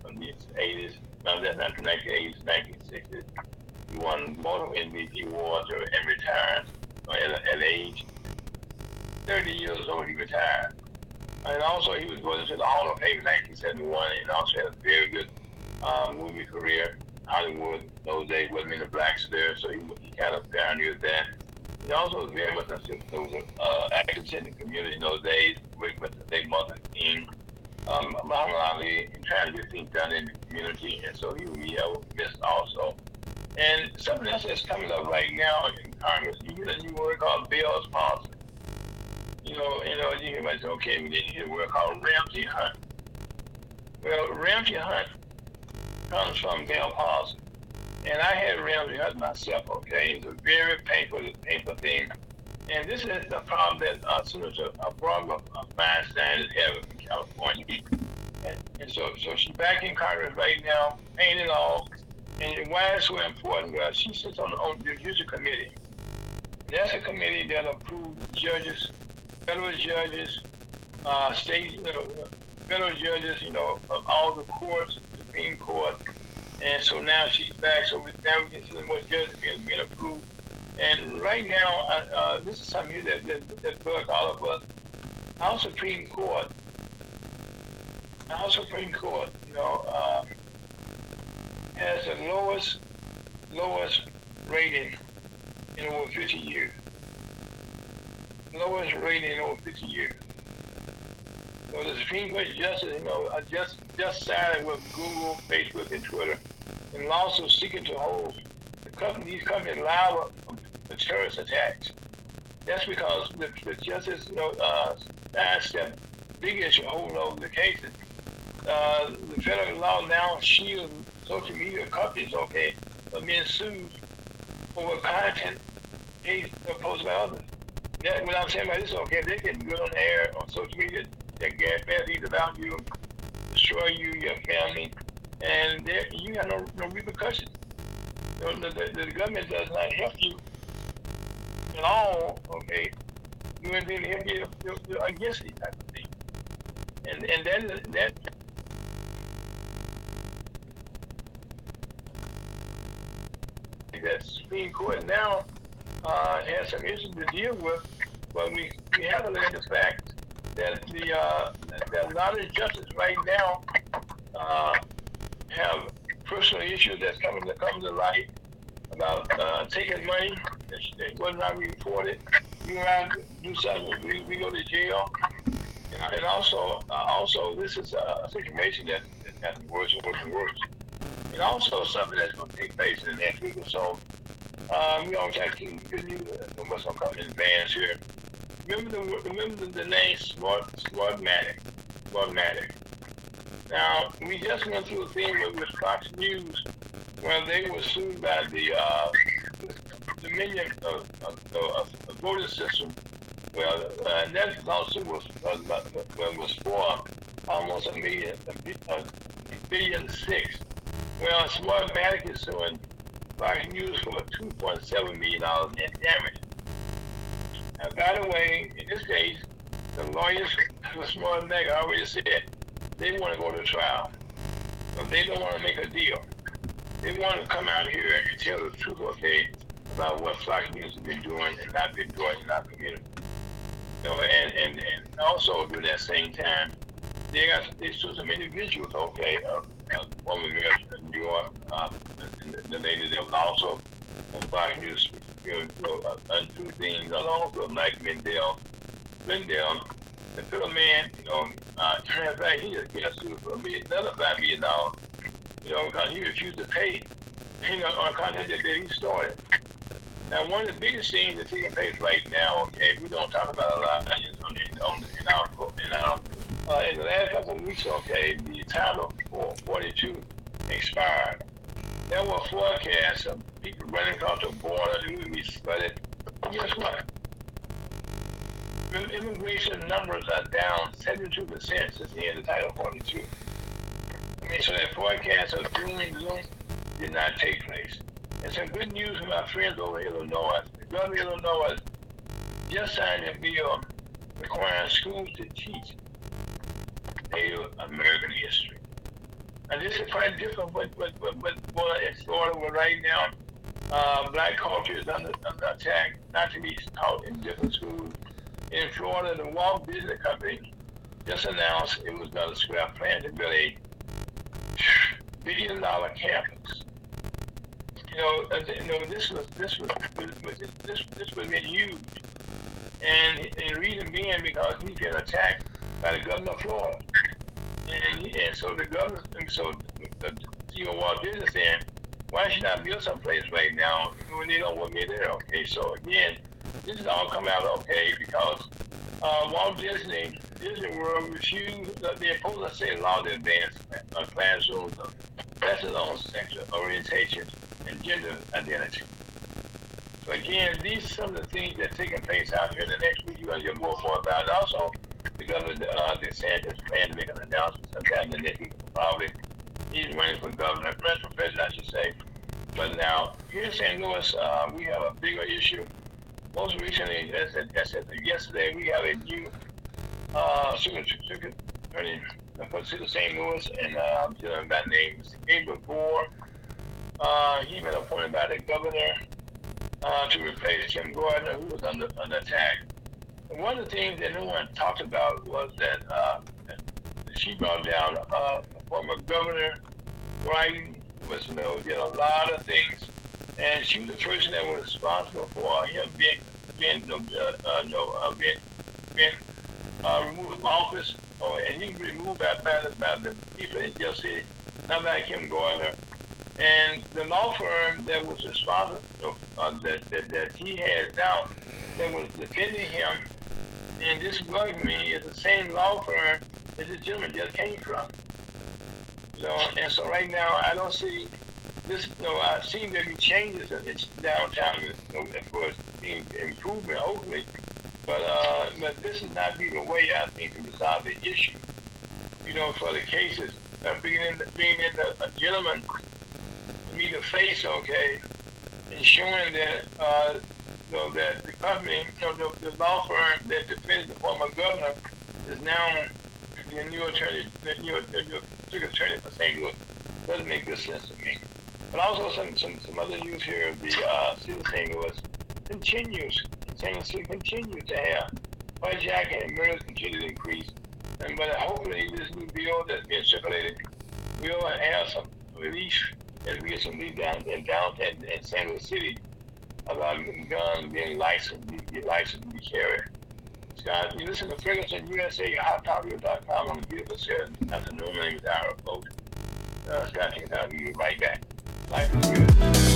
from the 80s, no, that's not the 1980s, 1960s. He won multiple MVP awards and retired at, at age 30 years old, he retired. And also, he was going to the Hall of Fame in 1971 and also had a very good uh, movie career. Hollywood those days wasn't the blacks there, so he, he kind of pioneered that. He also was very much a uh, the community in those days, working with the late Martin King, um, Ali, and trying to get things done in the community. And so he will be missed also. And something else that's coming up right now in Congress, you get a new word called Bell's Palsy you know, you know, you might say, okay, we hear a word called Ramsay Hunt. Well, Ramsay Hunt comes from Bell Palsy. And I had Ramsay Hunt myself, okay? It's a very painful, painful thing. And this is the problem that uh, Senator uh, Barbara uh, Feinstein is having in California. And, and so, so she's back in Congress right now, paying it all. And why it's so important? Well, she sits on, on the Judicial Committee. That's a committee that approves judges federal judges, uh, state, federal judges, you know, of all the courts, Supreme Court. And so now she's back, so now we can see what judges being, being approved. And right now, uh, uh, this is something that, that, that bugs all of us. Our Supreme Court, our Supreme Court, you know, uh, has the lowest, lowest rating in over 50 years lowest rating in over 50 years. So the Supreme Court justice, you know, just just sided with Google, Facebook, and Twitter, and also seeking to hold the company, these companies liable for terrorist attacks. That's because the, the justice, you know, uh, sidestep big issue hold over the cases. Uh, the federal law now shields social media companies, okay, from being sued over content they posted by others that, what I'm saying about this, okay, they can go on air on social media, they get bad things about you, destroy you, your family, and you got no, no repercussions. The, the, the, government does not help you at all, okay, help you, you, you against these type of things. And, and then that that Supreme Court now uh, has some issues to deal with, but we, we have to look at the fact that the uh, that a lot of justices right now uh, have personal issues that's coming to come to light about uh, taking money that was not reported. You have to do something, we, we go to jail. And, and also, uh, also this is a situation that, that has worse and worse and worse. And also something that's going to take place in the next week or so um, we don't try to keep good news what's gonna come in advance here. Remember the remember the, name Smart Smartmatic. Smartmatic. Now we just went through a thing with, with Fox News where they were sued by the uh, Dominion of, of, of, of voting system. Well, uh, that lawsuit was was, was, for almost a million, a billion six. Well, Smartmatic is suing Fox News for $2.7 million in damage. Now, by the way, in this case, the lawyers for Smartmatic already said they want to go to trial, but they don't want to make a deal. They want to come out here and tell the truth, okay, about what Fox News has been doing and not been doing in our community. You know, and, and, and also during that same time, they got they saw some individuals, okay, uh, uh, woman in New York, uh, the lady that was also Fox News, you know, uh, untrue things, and also Mike Lindell, Lindell, the Philip man, you know, uh, turned back, he just got sued for a million, another five million dollars, you know, because he refused to pay, you know, on content that he started. Now, one of the biggest things that's taking place right now, okay, we don't talk about a lot on, the, on in our, in our, uh, in the last couple of weeks, okay, the Title 42 expired. There were forecasts of people running across the border, would be flooded. Guess what? immigration numbers are down 72% since the end of Title 42. I mean, so that forecast of doom gloom did not take place. And some good news from our friends over in Illinois. The governor of Illinois just signed a bill requiring schools to teach Native American history. And this is quite different what what what what, what in Florida where right now uh, black culture is under, under attack, not to be taught in different schools in Florida, the Walt Disney Company just announced it was going to scrap plan to build a billion dollar campus. You know, you know, this was this was this this was huge, and the reason being because he's been attacked by the governor of Florida, and and so the governor, so the CEO Walt Disney saying, why should I build someplace right now when they don't want me there? Okay, so again this is all coming out okay because uh, Walt Disney, Disney World refused, uh, they opposed a state law to advance uh, classrooms of on sexual orientation and gender identity. So again, these are some of the things that are taking place out here. The next week, you're going to hear more, more about it. Also, the governor, uh, DeSantis, plan to make an announcement sometime in the next week, probably. He's running for governor, for president, I should say. But now, here in St. Louis, uh, we have a bigger issue most recently, as I, said yesterday, we have a new uh, circuit attorney for the St. Louis, and uh, that name is Gabriel Gore. Uh, he been appointed by the governor uh, to replace Kim Gardner, who was under, under attack. One of the things that no one talked about was that uh, she brought down uh, former governor, Biden, was you know, did a lot of things. And she was the person that was responsible for him being being uh, uh, no uh, being being uh, removed from office, or and he removed by, by, the, by the people in Jeff City, not by Kim Gardner. And the law firm that was responsible uh, that, that that he had now that was defending him, and this bugged me, is the same law firm that this gentleman just came from. So and so right now I don't see this, you know, I've seen there be changes in its downtown, you know, of course, improvement, hopefully. But, uh, but this is not be the way I think to resolve the issue. You know, for the cases, uh, being in, being in the, a gentleman, me the face, okay, ensuring that, uh, you know, that the company, you know, the, the law firm that defends the former governor is now the new attorney, the new, the new attorney for St. Louis. Doesn't make good sense to me. But also some, some, some other news here, of the uh, city of St. Louis continues, continues to continue to have hijacking and murders continue to increase. And but hopefully this new bill that's being circulated will have some relief as we get some relief down in downtown in St. Louis City about guns being licensed, be licensed to be carried. Scott, you listen to Ferguson USA, hottopic.com the beautiful Saturday afternoon. My name is Ira Boat. Uh, Scott, I'll be right back. Life is good.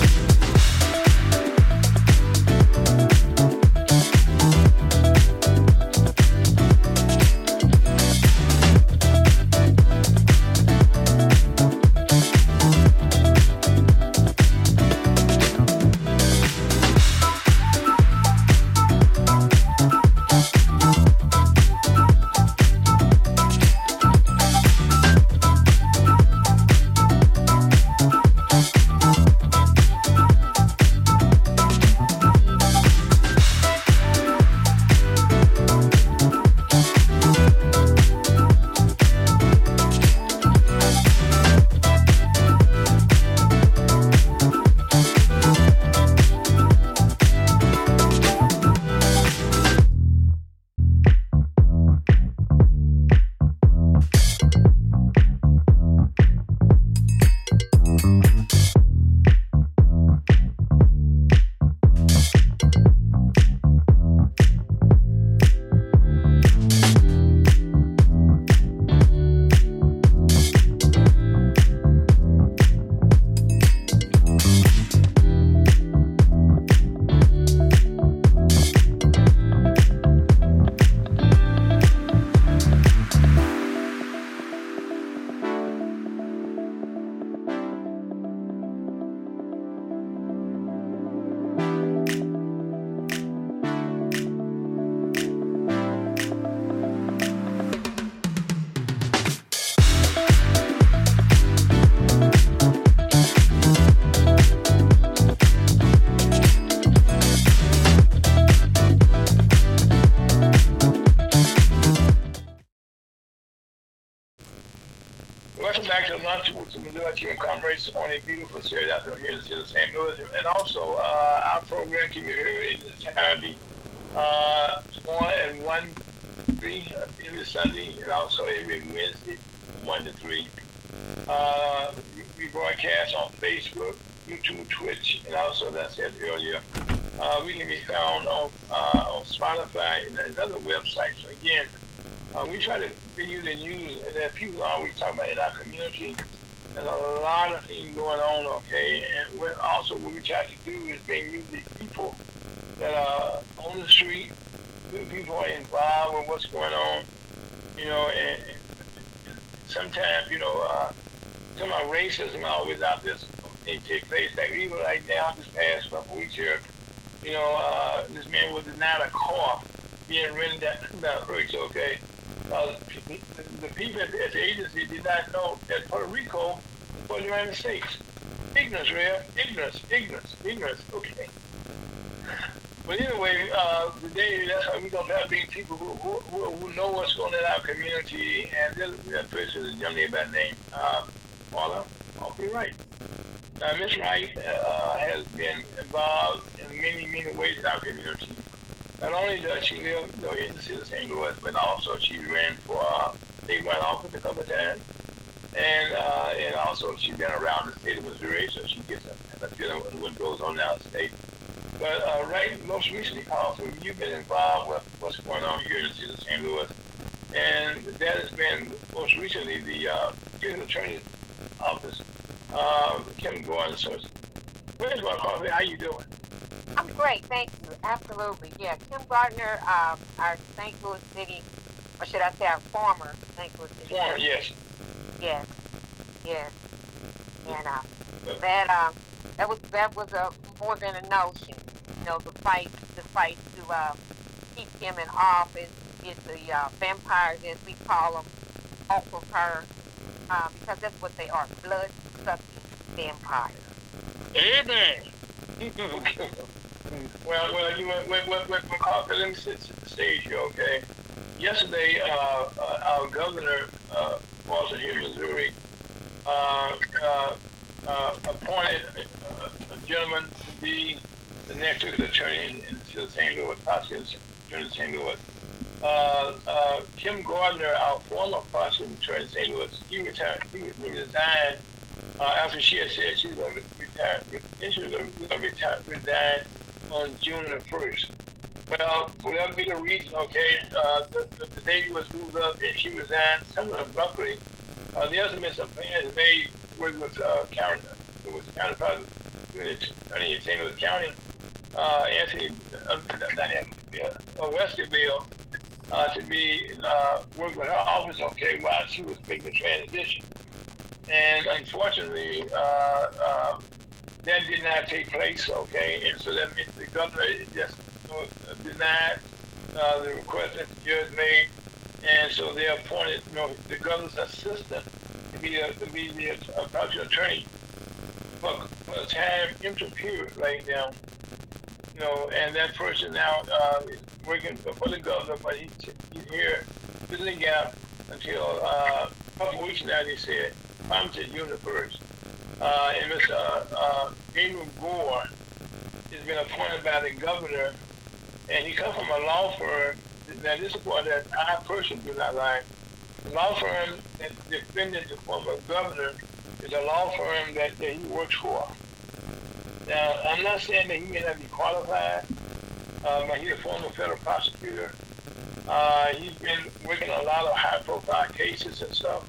Majority and Comrades on a beautiful Saturday afternoon here in the. Louis. And also, uh, our program can be heard in its entirety uh, one and one, three uh, every Sunday, and also every Wednesday, one to three. Uh, we broadcast on Facebook, YouTube, Twitch, and also, as I said earlier, uh, we can be found on, uh, on Spotify and other websites. So again, uh, we try to be using news that people always talk about in our community. There's a lot of things going on, okay? And what also what we try to do is bring you the people that are on the street, people are involved with what's going on, you know, and, and sometimes, you know, uh, some of racism always out there it take place. Like even like now this past couple weeks here, you know, uh, this man was denied a car being rented down, down Hertz, okay? Uh, the people at the agency did not know that Puerto Rico was the United States. Ignorance, real ignorance, ignorance, ignorance. Okay. But anyway, uh, today that's how we're gonna have these people who, who, who know what's going on in our community, and this person is young lady by name uh, Paula. I'll be right. Now, Miss Wright uh, has been involved in many, many ways in our community. Not only does she live you know, in the city of St. Louis, but also she ran for uh, statewide office a couple times. And uh, and also she's been around the state of Missouri, so she gets a, a feeling of what goes on now in our state. But uh, right, most recently, also, you've been involved with what's going on here in the city of St. Louis. And that has been most recently the uh, Attorney's Office, uh, Kim Gardner. So, where's my coffee? How you doing? I'm great, thank you. Absolutely, yeah. Kim Gardner, um, our St. Louis City, or should I say our former St. Louis City? Former, yes. Yes, yes. And uh, that uh, that was that was a more than a notion. You know, the fight, the fight to uh, keep him in office, get the uh, vampires, as we call them, off of her, uh, because that's what they are, blood-sucking vampires. Amen. Well, well, you went, went, went, went, went let me sit to the stage here, okay? Yesterday, uh, uh, our governor, uh, Boston here, Missouri, uh, uh, uh, appointed a, a gentleman to be the next attorney in, in St. Louis, prosecutor in St. Louis. Uh, uh, Kim Gardner, our former prosecutor attorney in St. Louis, he retired. He resigned uh, after she had said she was going to retire. She was going to retire, resign on June the 1st. Well, whatever be the reason, okay, uh, the, the, lady was moved up and she resigned somewhat abruptly. Uh, the other been some plans made with, with uh, it was county president, attorney in St. Louis County, uh, Anthony, uh, not Anthony, uh, Westerville, uh, to be uh, working with her office, okay, while she was making the transition. And unfortunately, uh, uh, that did not take place, okay? And so that means the governor just denied uh, the request that the judge made, and so they appointed you know, the governor's assistant to be, a, to be the uh, attorney for, for a time interim right now. You know, and that person now uh, is working for the governor, but he's, he's here filling gap until uh, a couple weeks now, they said, the 1st uh, and Mr. Uh, uh, Gabriel Gore has been appointed by the governor, and he comes from a law firm. Now, this is what that I personally do not like. The law firm that defended the former governor is a law firm that, that he works for. Now, I'm not saying that he may not be qualified, uh, but he's a former federal prosecutor. Uh, he's been working a lot of high-profile cases and stuff.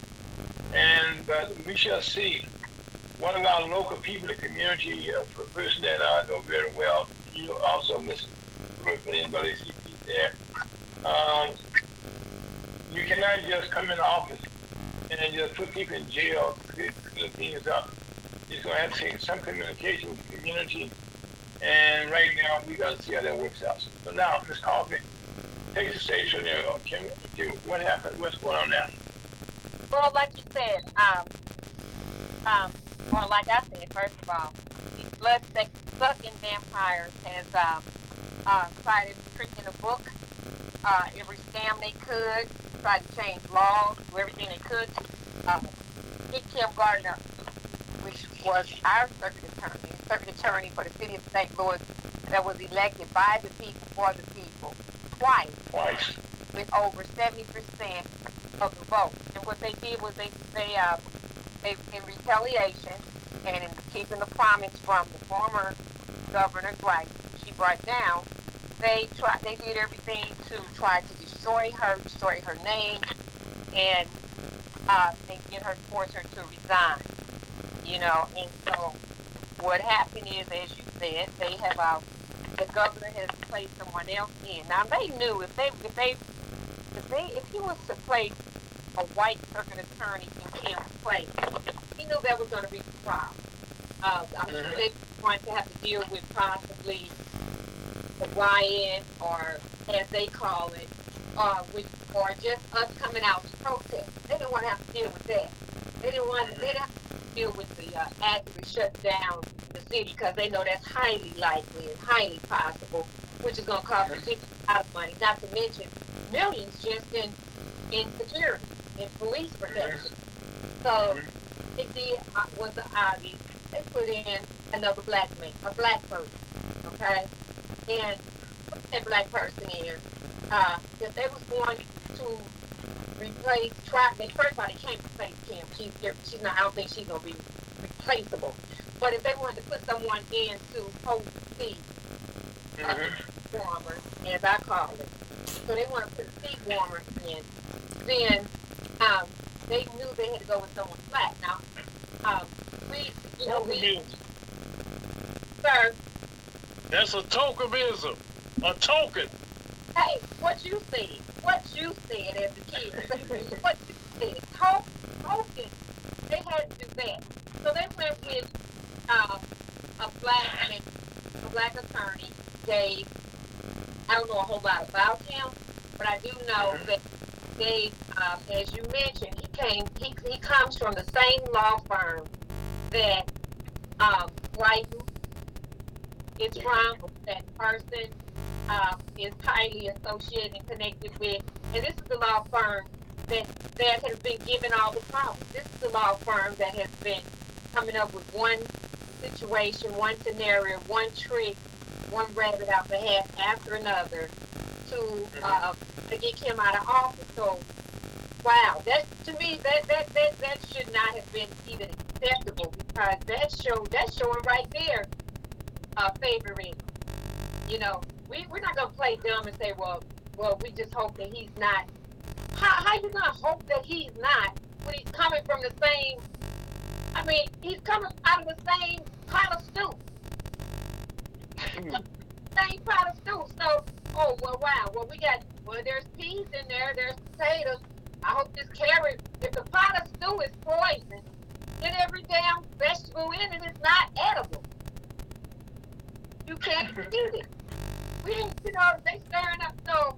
And but we shall see one of our local people in the community, a person that I know very well, you also Mr. Brooklyn, but he's there. Um, you cannot just come in the office and just put people in jail, clean things up. It's going to have to take some communication with the community. And right now, we got to see how that works out. So now, Ms. Coffee, take the stage from there. Okay, what happened? What's going on now? Well, like you said, um, um, well, like I said, first of all, these blood sucking vampires has um, uh, tried every the book, uh, every scam they could, tried to change laws, do everything they could to uh, Dick Kim Gardner, which was our circuit attorney, circuit attorney for the city of St. Louis, that was elected by the people for the people twice Twice. with over 70% of the vote. And what they did was they, they, uh, they in retaliation and in keeping the promise from the former governor Grice, she brought down, they tried, they did everything to try to destroy her, destroy her name, and uh, and get her, force her to resign. You know, and so what happened is, as you said, they have uh, the governor has placed someone else in. Now they knew if they if they if they if he was to place a white circuit attorney in Kim's place, he knew that was going to be a problem. Uh, I'm sure they want to have to deal with possibly the or as they call it, uh, which or just us coming out to protest. They didn't want to have to deal with that. They didn't want they didn't have to deal with the uh, actively shut down the city because they know that's highly likely and highly possible, which is going to cost the city a lot of money. Not to mention millions just in in security, in police protection. So did uh, was the obvious. They put in another black man, a black person, okay, and put that black person in. Uh, if they was going to replace, try, they first of all, they can't replace Kim. She's she's not. I don't think she's gonna be replaceable. But if they wanted to put someone in to hold the seat, uh, warmer, as I call it, so they want to put seat warmer in, then um, they knew they had to go with someone black. Now, um, we, you know, we, sir, That's a tokenism. A token. hey, what you said, what you said as a kid, what you said, talk, token, they had to do that. So they went with um, a black, a black attorney, Dave. I don't know a whole lot about him, but I do know that Dave, as you mentioned, he came, he, he comes from the same law firm that um, Brighton is from, that person uh, is highly associated and connected with. And this is the law firm that, that has been given all the problems. This is the law firm that has been coming up with one situation, one scenario, one trick, one rabbit out the hat after another to uh, to get him out of office. So, wow, that to me that that that, that should not have been even acceptable because that show that's showing right there uh, favoritism. You know, we we're not gonna play dumb and say, well, well, we just hope that he's not. How how you gonna hope that he's not when he's coming from the same? I mean, he's coming out of the same pot of stew. same pot of stew. So, oh well, wow. Well, we got well. There's peas in there. There's potatoes. I hope this carrot. If the pot of stew is poison, then every damn vegetable in it is not edible. You can't eat it. We didn't, you know, they stirring up. So,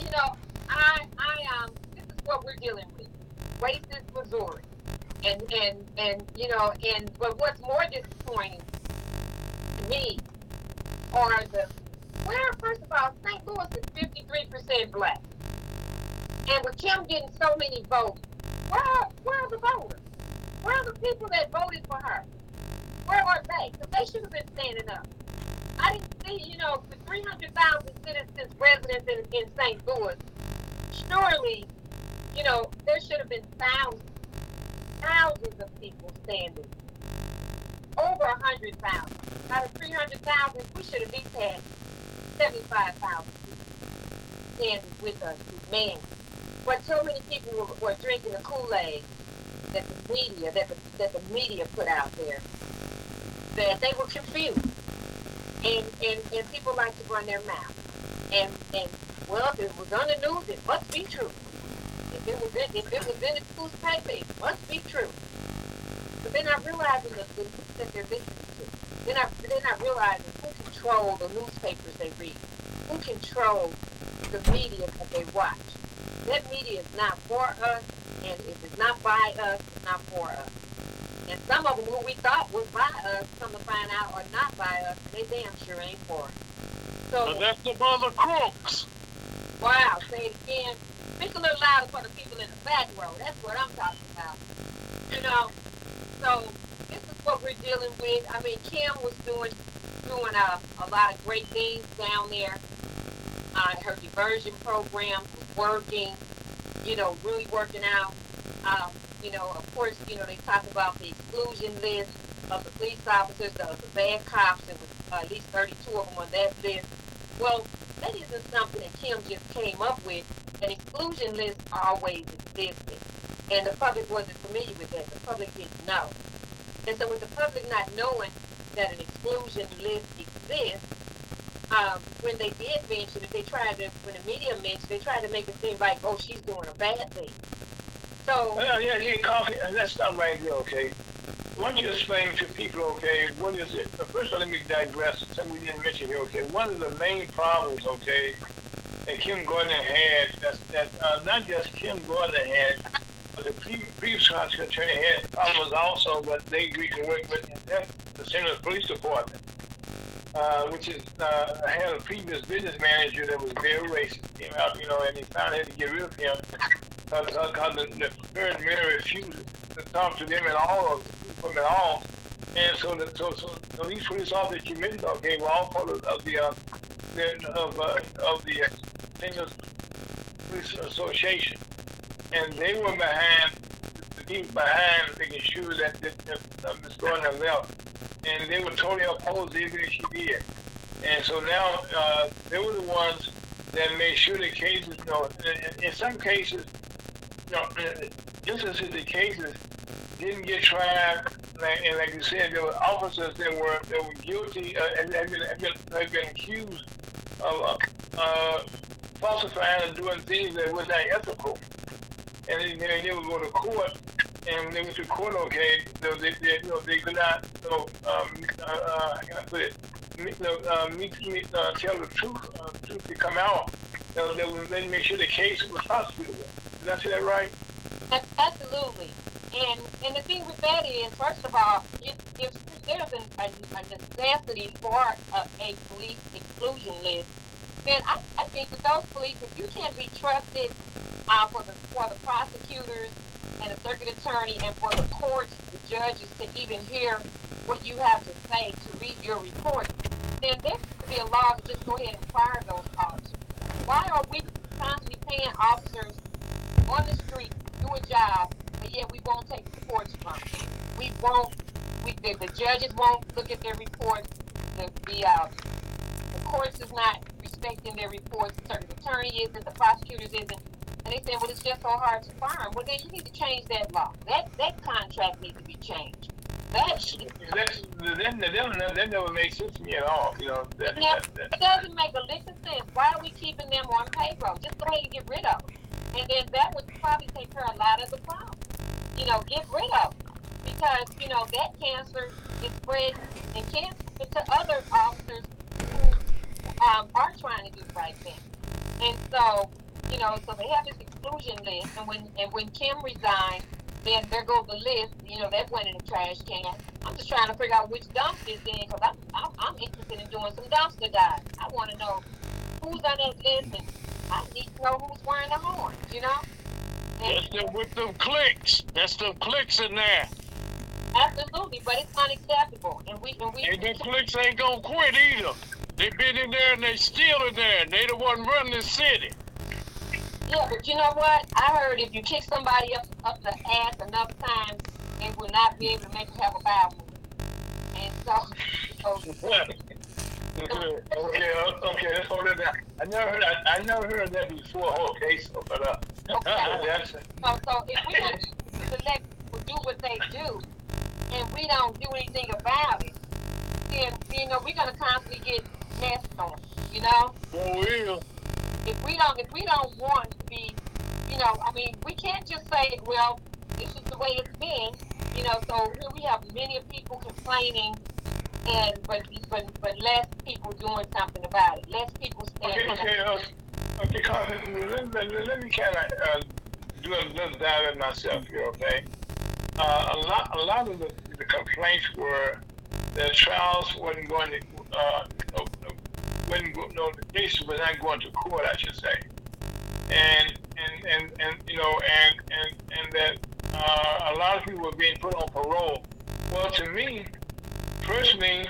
you know, I, I, um, this is what we're dealing with. Racist Missouri. And, and, and, you know, and, but what's more disappointing to me are the, where, first of all, St. Louis is 53% black. And with Kim getting so many votes, where are, where are the voters? Where are the people that voted for her? Where are they? Because they should have been standing up. I didn't see, you know, the 300,000 citizens, residents in, in St. Louis, surely, you know, there should have been thousands, thousands of people standing. Over 100,000. Out of 300,000, we should have been had 75,000 people standing with us, man. But so many people were, were drinking the Kool-Aid that the media, that the, that the media put out there, that they were confused and, and, and people like to run their mouth. And and well, if it was on the news, it must be true. If it was in, if it was in the newspaper, it must be true. But they're not realizing the, the news that they're listening to. They're not they're realizing who control the newspapers they read, who control the media that they watch. That media is not for us, and if it's not by us, it's not for us. And some of them who we thought was by us, come to find out, are not by us. They damn sure ain't for us. So, that's the mother crooks. wow, say it again. Speak a little louder for the people in the back row. That's what I'm talking about. You know, so this is what we're dealing with. I mean, Kim was doing doing a, a lot of great things down there. Uh, her diversion program working, you know, really working out. Um, you know, of course, you know, they talk about the exclusion list of the police officers, the, the bad cops, and uh, at least 32 of them on that list. Well, that isn't something that Kim just came up with. An exclusion list always existed. And the public wasn't familiar with that. The public didn't know. And so with the public not knowing that an exclusion list exists, um, when they did mention it, they tried to, when the media mentioned they tried to make it seem like, oh, she's doing a bad thing. So, Well, yeah, yeah, coffee, and that's not right there, okay? Why don't you explain to people, okay, what is it? First, let me digress, something we didn't mention here, okay? One of the main problems, okay, that Kim Gardner had, that's, that, uh, not just Kim Gardner had, but the pre- previous attorney had problems also, but they agreed to work with the. Louis Police Department, uh, which is, uh, had a previous business manager that was very racist, came out, you know, and he found out to get rid of him because the, the third mayor refused to talk to them at all, from at all. And so, the, so, so, so these police officers you mentioned, okay, were all part of, of the, uh, the, of, uh, of the uh, Police Association. And they were behind, the people behind making sure that, that, that uh, Ms. Gardner left. And they were totally opposed to everything she did. And so now, uh, they were the ones that made sure the cases, you know, in, in some cases, you know, instances the cases didn't get tried, and like you said, there were officers that were that were guilty uh, and had been, had been, had been accused of uh, uh, falsifying and doing things that were not ethical, and then they would go to court. And when they went to court, okay, they, they, they, you know, they could not, you know, um, uh, uh, how can I put it, you know, uh, meet, meet, uh, tell the truth, uh, truth to come out. You know, they, would- they make sure the case was prosecuted. Did I say that right? absolutely. And and the thing with that is, first of all, if, if there's an, a, a necessity for a, a police exclusion list, then I, I think that those police, if you can't be trusted uh, for the for the prosecutors and the circuit attorney and for the courts, the judges to even hear what you have to say to read your report, then there should be a law to just go ahead and fire those officers. Why are we constantly paying officers on the street to do a job, but yet we won't take reports from them? We won't. We the, the judges won't look at their reports. The the uh, the courts is not respecting their reports. The circuit attorney isn't. The prosecutors isn't. And they say, well, it's just so hard to 'em. Well, then you need to change that law. That that contract needs to be changed. That should. That, that, that, that, that never made sense to me at all. You know, that, Now, that, that, it doesn't make a lick of sense. Why are we keeping them on payroll? Just go ahead and get rid of them. And then that would probably take care of a lot of the problem. You know, get rid of them. Because, you know, that cancer is spread and cancer to other officers who um, are trying to do the right thing. And so, you know, so they have this exclusion list. And when and when Kim resigned, then there goes the list. You know, that went in the trash can. I'm just trying to figure out which dumpster is in because I'm, I'm, I'm interested in doing some dumpster dives. I want to know who's on that list and I need to know who's wearing the horns, you know? That's And them with them clicks. That's them clicks in there. absolutely, but it's unacceptable. And we and we And the clicks ain't gonna quit either. They been in there and they still in there. And they the one running the city. Yeah, but you know what? I heard if you kick somebody up up the ass enough times, they will not be able to make you have a bowel movement. And so, so okay, okay, okay, let's hold it down. I never heard, I, I never heard that before. Okay, so, but uh, Okay. that's so, so if we don't let people do what they do, and we don't do anything about it, then you know we're gonna constantly get messed on. You know. For real. if we don't if we don't want to be you know i mean we can't just say well this is the way it's been you know so here we have many people complaining and but but but less people doing something about it less people okay, okay, uh, okay, Carl, let, let, let me kind of uh, do a little dive in myself here, okay? Uh, a lot, a lot of the, the complaints were that trials wasn't going to, uh, wasn't no, the case was not going to court, I should say. And and and and you know, and and and that uh, a lot of people are being put on parole. Well, to me, personally,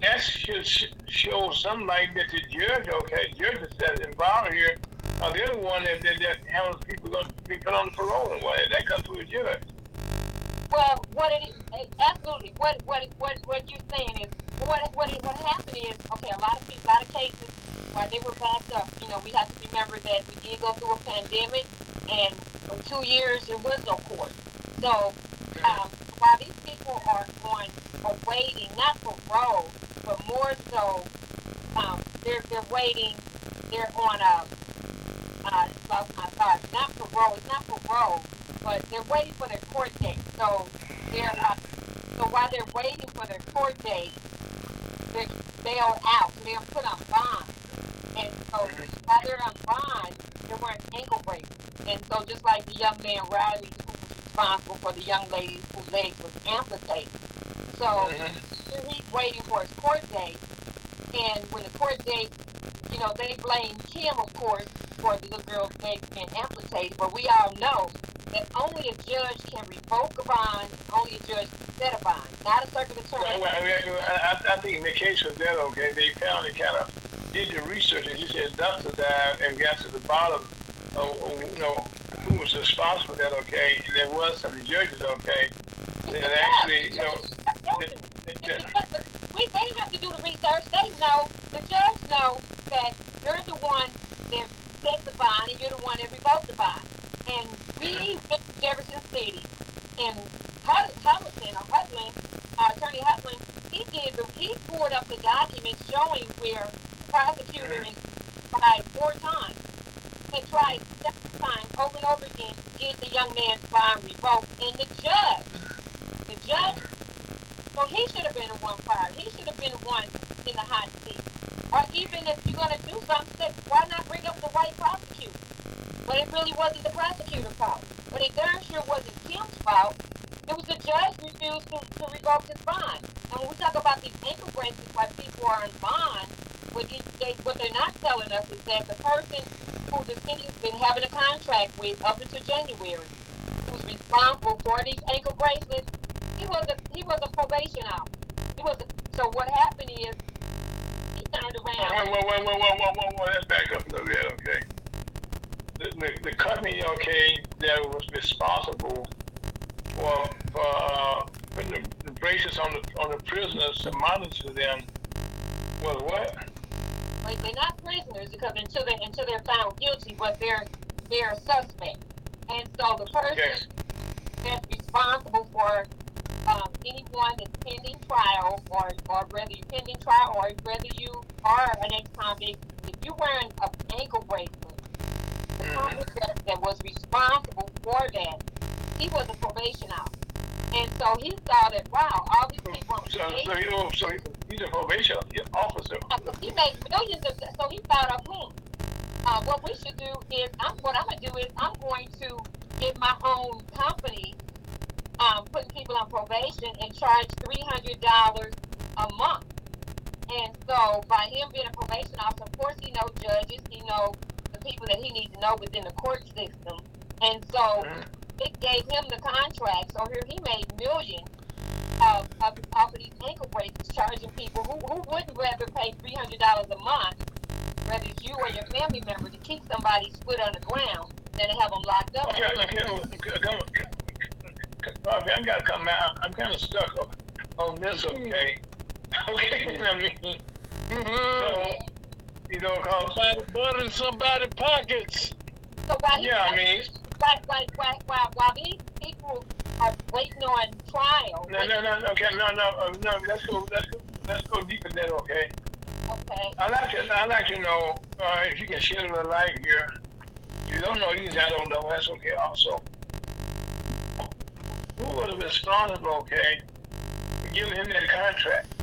that should show some light that the judge, okay, judges that's involved here, are the other one that that, that handles people going to be put on parole and that comes to a judge. Well, what it is, eh, absolutely. What what what what you're saying is what what what happened is okay. A lot of people, a lot of cases, while they were backed up. You know, we have to remember that we did go through a pandemic, and for two years there was no court. So um, while these people are on are waiting, not for parole, but more so, um, they're they're waiting. They're on a uh, lost my thoughts. Not parole. It's not parole, but they're waiting for their court date. So they're uh, so while they're waiting for their court date, they're bailed out. So they're put on bond. And so while they're on bond, they're wearing ankle bracelets. And so just like the young man Riley, who was responsible for the young lady whose leg was amputated. So Mhm. he's waiting for his court date. And when the court date, you know, they blame him, of course, for the little girl's leg being amputated. But we all know that only a judge can revoke a bond, only a judge can set a bond, not a circuit attorney. well, I, mean, I, I think in the case of that, okay, they found it kind of did the research and he said Dr. died and got to the bottom of, you know, who was responsible for that, okay, and there was some judges, okay, that actually, you know, that, that, we they have to do the research. They know the judge know that you're the one that set the bond and you're the one that revoked the bond. And we went to Jefferson City. And Hud- Hudlin or Hudlin, uh, Attorney Hudlin, he did the, he pulled up the documents showing where the prosecutor tried four times and tried seven times over and over again to get the young man's bond revoked. And the judge, the judge so he should have been the one fired. He should have been the one in the hot seat. Or even if you're going to do something, why not bring up the white prosecutor? But it really wasn't the prosecutor's fault. But it darn sure wasn't Kim's fault. It was the judge refused to, to revoke his bond. And when we talk about these ankle bracelets why people are on bond, what, they, they, what they're not telling us is that the person who the city's been having a contract with up until January, who's responsible for these ankle bracelets, he was a he was a probation officer. He was a, so what happened is he turned around. whoa, whoa, whoa, whoa, whoa, whoa, whoa, let's back up a little bit, okay? The, the, the company, okay, that was responsible for, for, uh, putting the, braces on the, on the prisoners to monitor them was what? Like, they're not prisoners because until they until they're found guilty, but they're they're suspect. And so the person that's responsible for um, anyone that's pending trial, or or whether you're pending trial, or whether you are an ex-convict, if you're wearing an ankle bracelet, Mhm. that, was responsible for that, he was a probation officer. And so he saw that, wow, all these people So, so, he, oh, so he's a probation officer. he made millions of so he thought of whom. Uh, what we should do is I'm what I'm gonna do is I'm going to get my own company, um, putting people on probation and charge three hundred dollars a month. And so by him being a probation officer, of course he knows judges, he knows people that he needs to know within the court system. And so it gave him the contract. So here he made millions of, of, of these ankle bracelets, charging people who, who wouldn't rather pay three hundred dollars a month, whether it's you or your family member, to keep somebody's foot on the ground than to have them locked up. Okay, okay, okay, okay, okay, okay, I gotta come out. I'm kind of stuck on, on this, okay? Okay, I mean, mm-hmm. so, you know, cause, Somebody butt in somebody's pockets. So while yeah, I mean, while, while, while, while, while these people are waiting on trial, no, no, no, okay, no, no, uh, no, let's go, let's go, let's go deep in that, okay? okay, I'd like to, I'd like to know, uh, if you can shed a little light here. You don't know, you I don't know, that's okay also. Who was responsible, okay, for giving him that contract?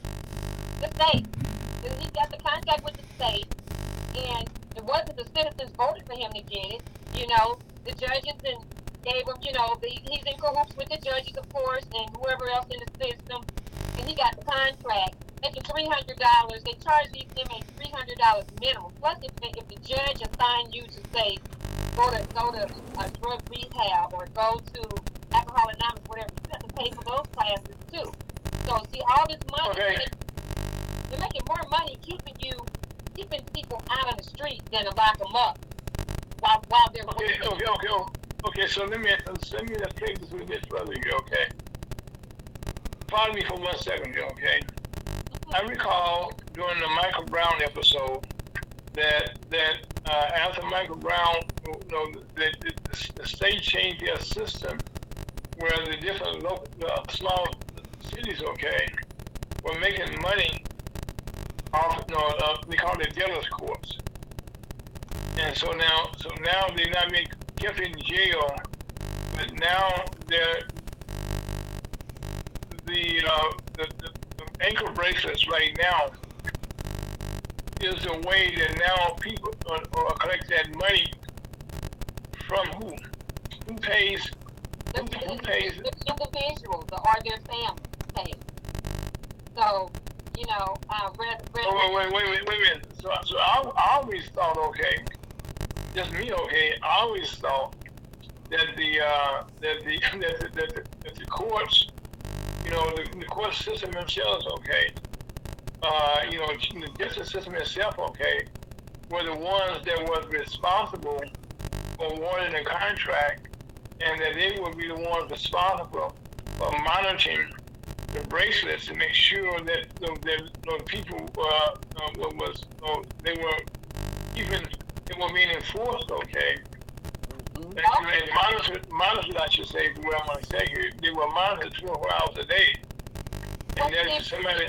the state. He got the contract with the state, and it wasn't the citizens voted for him to get it. You know, the judges and gave him, you know, the, he's in cahoots with the judges, of course, and whoever else in the system, and he got the contract. Making three hundred dollars, they charge these inmates three hundred dollars minimum. Plus, if, they, if the judge assigned you to say go to go to a drug rehab or go to alcohol anonymous, whatever, you have to pay for those classes too. So see, all this money, Okay. They're making more money keeping you, keeping people out on the street than to lock them up while while they're Okay, working. okay, okay, okay. Okay, so let me let me just take this with this brother here, okay? Follow me for one second here, okay? I recall during the Michael Brown episode that that uh, after Michael Brown, you know, the, the, the state changed their system where the different local, uh, small cities, okay, were making money off, no, uh, they call it dealers courts. And so now, so now they're not being kept in jail, but now they're the, uh, the, the, the ankle bracelets right now is a way that now people uh, uh, collect that money from who? Who pays? Who, who pays? the individuals or their family pay. So, you know, uh, red, red, Oh, wait, wait, wait, wait, wait. So, so I, I always thought, okay, just me, okay, I always thought that the, uh, that the, that the, that the, that the courts, you know, the, the court system themselves, okay, uh, you know, the justice system itself, okay, were the ones that was responsible for awarding the contract, and that they would be the ones responsible for monitoring the bracelets to make sure that the, that the people uh, uh, what was uh, they were even they were being enforced. Okay, and, and monitored, monitored, I should say, the way I'm going to say here, they were monitored 24 hours a day. And there's somebody.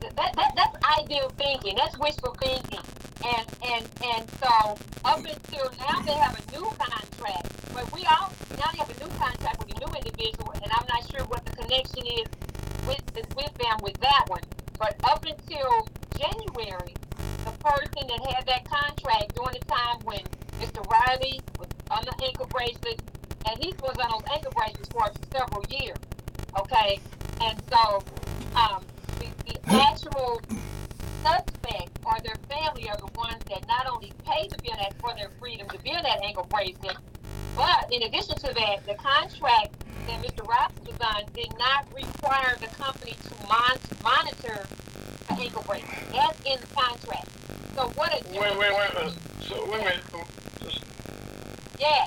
that, that that's ideal thinking. That's wishful thinking. And and and so up until now they have a new contract. But we all now they have a new contract with a new individual, and I'm not sure what the connection is with with them with that one. But up until January, the person that had that contract during the time when Mr. Riley was on the ankle bracelet, and he was on those ankle bracelets for several years. Okay, and so um, the, the actual suspect or their family are the ones that not only pay to be on that for their freedom to be on that ankle bracelet, but in addition to that, the contract that Mr. Ross was on did not require the company to mon- monitor the ankle bracelet. That's in the contract. So what a Wait, wait, wait. Uh, so wait a minute. Yeah,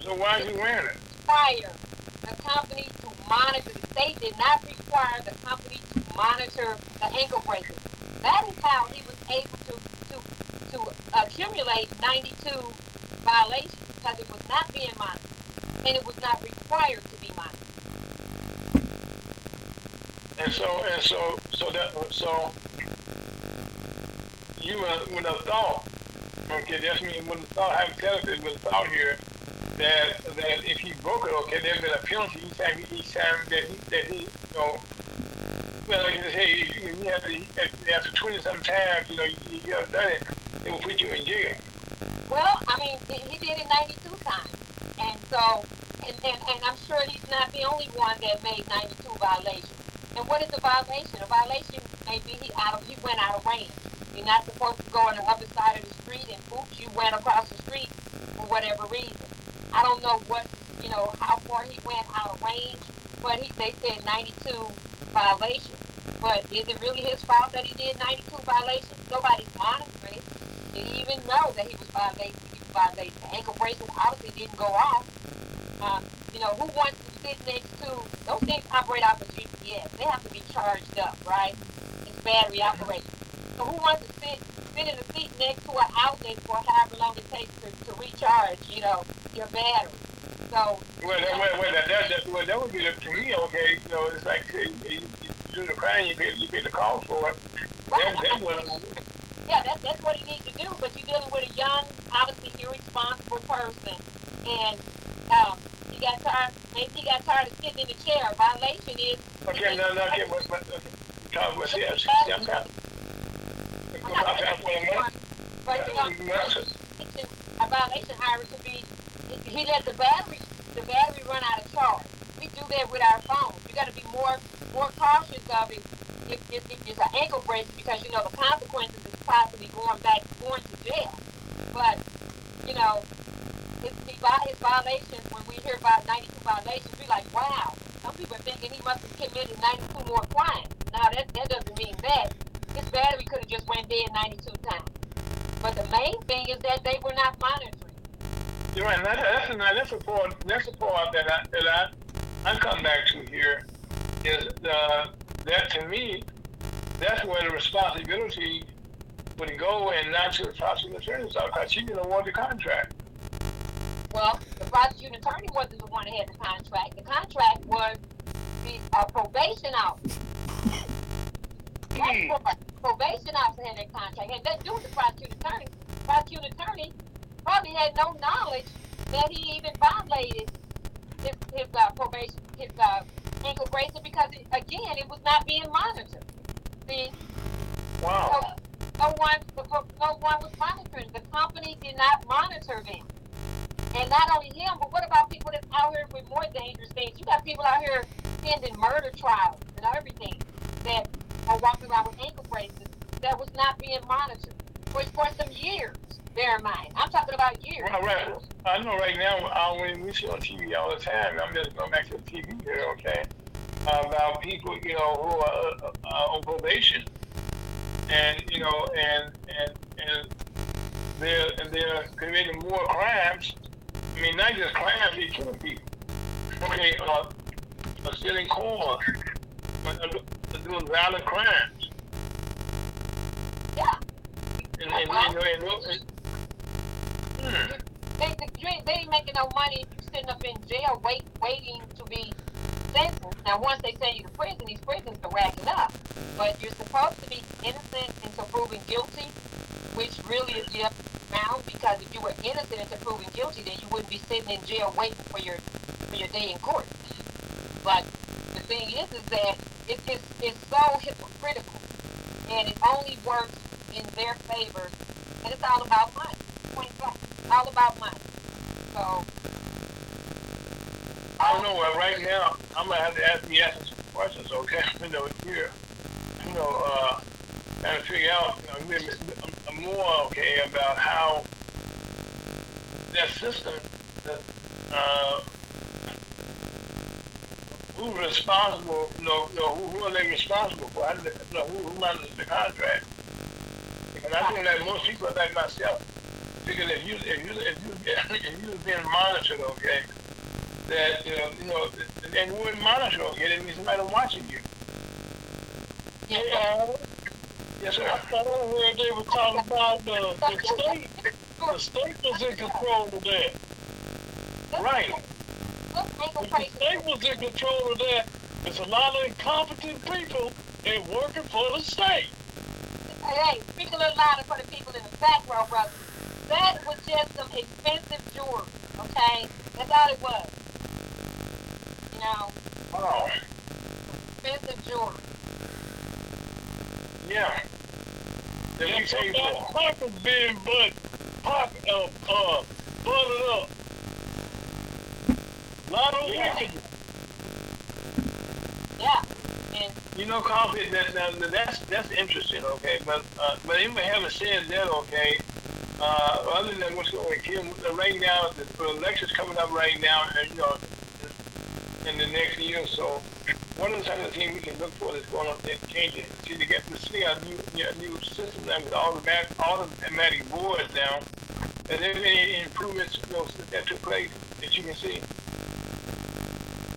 so why is he wearing it? require the company to monitor. The state did not require the company to monitor the ankle bracelet. That is how he was able to to to accumulate 92 violations because it was not being monitored and it was not required to be monitored. And so and so so that so you would, have thought, okay, that's me would have thought having hypothetically would have thought here that that if he broke it, okay, there'd been a penalty each time each time that he that he you know well like I say you, you have to after twenty some times, you know, you, you have done it, it will put you in jail. Well, I mean, he he did it 92 times. And so, and, and, and I'm sure he's not the only one that made 92 violations. And what is a violation? A violation may be he out of, he went out of range. You're not supposed to go on the other side of the street and oops, you went across the street for whatever reason. I don't know what, you know, how far he went out of range, but he, they said 92 violations. But is it really his fault that he did 92 violations? Nobody's monitoring it. Did he even know that he was violating, he was violating the ankle bracelet? Obviously didn't go off. Um, you know, who wants to sit next to, those things operate off of GPS. They have to be charged up, right? It's battery operated. So who wants to sit, sit in a seat next to an outlet for however long it takes to, to recharge, you know, your battery? So, Well, that, well, well, that, that, that, well, that would be the, to me, okay, you know, it's like you, you do the crime, you pay, you pay the cost for it. That, that was, yeah, that's, that's what he needs to do. But you're dealing with a young, obviously irresponsible person. And um, he got tired, maybe he got tired of sitting in the chair. Violation is okay, no, no, okay, what, what, about, yeah, see, I'm not, go back to that for a minute. But you know, That's- a violation, Iris, would be he let the battery the battery run out of charge. We do that with our phones. You got to be more more cautious of it if, if, if it's an ankle bracelet because you know the consequences is possibly going back going to jail. But you know, his, his violations, when we hear about 92 violations, we're like, wow. Some people are thinking he must have committed 92 more crimes. Now, that, that doesn't mean that. His battery could have just went dead 92 times. But the main thing is that they were not monitoring. You're right. That, that's, a, that's a part. That's a part that I that I, I come back to here is uh, that to me, that's where the responsibility would go and not to the prosecuting attorney's office because she didn't award the contract. Well, the prosecuting attorney wasn't the one that had the contract. The contract was the uh, probation officer. That's what probation officer had that contract. Had that do with the prosecuting attorney. Prosecuting attorney probably had no knowledge that he even violated his, his uh, probation, his uh, ankle bracelet because, it, again, it was not being monitored. See? Wow. No, no one, no one was monitoring. The company did not monitor them. And not only him, but what about people that's out here with more dangerous things? You got people out here pending murder trials and everything that are walking around with ankle bracelets that was not being monitored for, for some years. Bear in mind, I'm talking about you. Well, right. I know right now, uh, when we see on TV all the time, I'm just going back to the TV here, okay, about people, you know, who are uh, uh, on probation, and you know, and and and they're they're committing more crimes. I mean, not just crimes, they're killing people. Okay, uh, stealing cars, doing violent crimes. Yeah. And, and, and, and. They, ain't making no money if you sitting up in jail wait, waiting to be sentenced. Now, once they send you to prison, these prisons are racking up. But you're supposed to be innocent until proven guilty, which really is the found because if you were innocent until proven guilty, then you wouldn't be sitting in jail waiting for your for your day in court. But the thing is, is that it, it's, it's so hypocritical, and it only works in their favor, and it's all about money. Point blank all about money. So. I don't know. Well, right now, I'm gonna have to ask me some questions. Okay, you know, here, you know, uh, trying to figure out you know, I'm more okay about how that system, that, uh, who's responsible, you know, you know who, who, are they responsible for? How do they, you know, who, who manages the contract? And I think that most people are like myself because if you if you if you if you being monitored, okay, that you know you know and you wouldn't monitor, okay, that means somebody watching you. Yeah. Yes, sir. I thought I heard they were talking about the, the state. The state was in control of that. Right. If the state was in control of that, there's a lot of incompetent people and working for the state. Hey, speak a little louder for the people in the back row, brother. That was just some expensive jewelry, okay? That's all it was. You know? Oh. Expensive jewelry. Yeah. That we paid for. Pockets being but pocket uh uh buttered up. Of Yeah. Yeah. And You know, coffee. That, that, that's that's interesting. Okay, but uh, but even having said that, okay. Uh, other than what's going on right now, the, the election's coming up right now, and you know, in the next year or so. One of the kind of things we can look for that's going on and changing. See, to get to see our new you know, new system now with all the back, all the automatic boards now. Are there any improvements you know, that took place that you can see?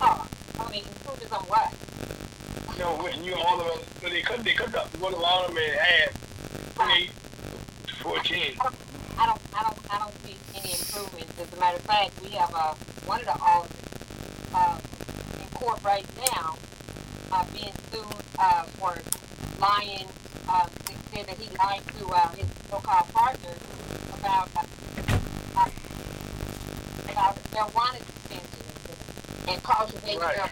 Oh, I mean, improvements on what? You know, with new all of but they cut they cut the one of them in half, twenty to fourteen. I don't, I don't, I don't see any improvements. As a matter of fact, we have uh, one of the auditors uh, in court right now uh, being sued uh, for lying. Uh, they said that he lied to uh, his so-called partners about uh, uh, about marijuana dispensaries and cultivating Right. them.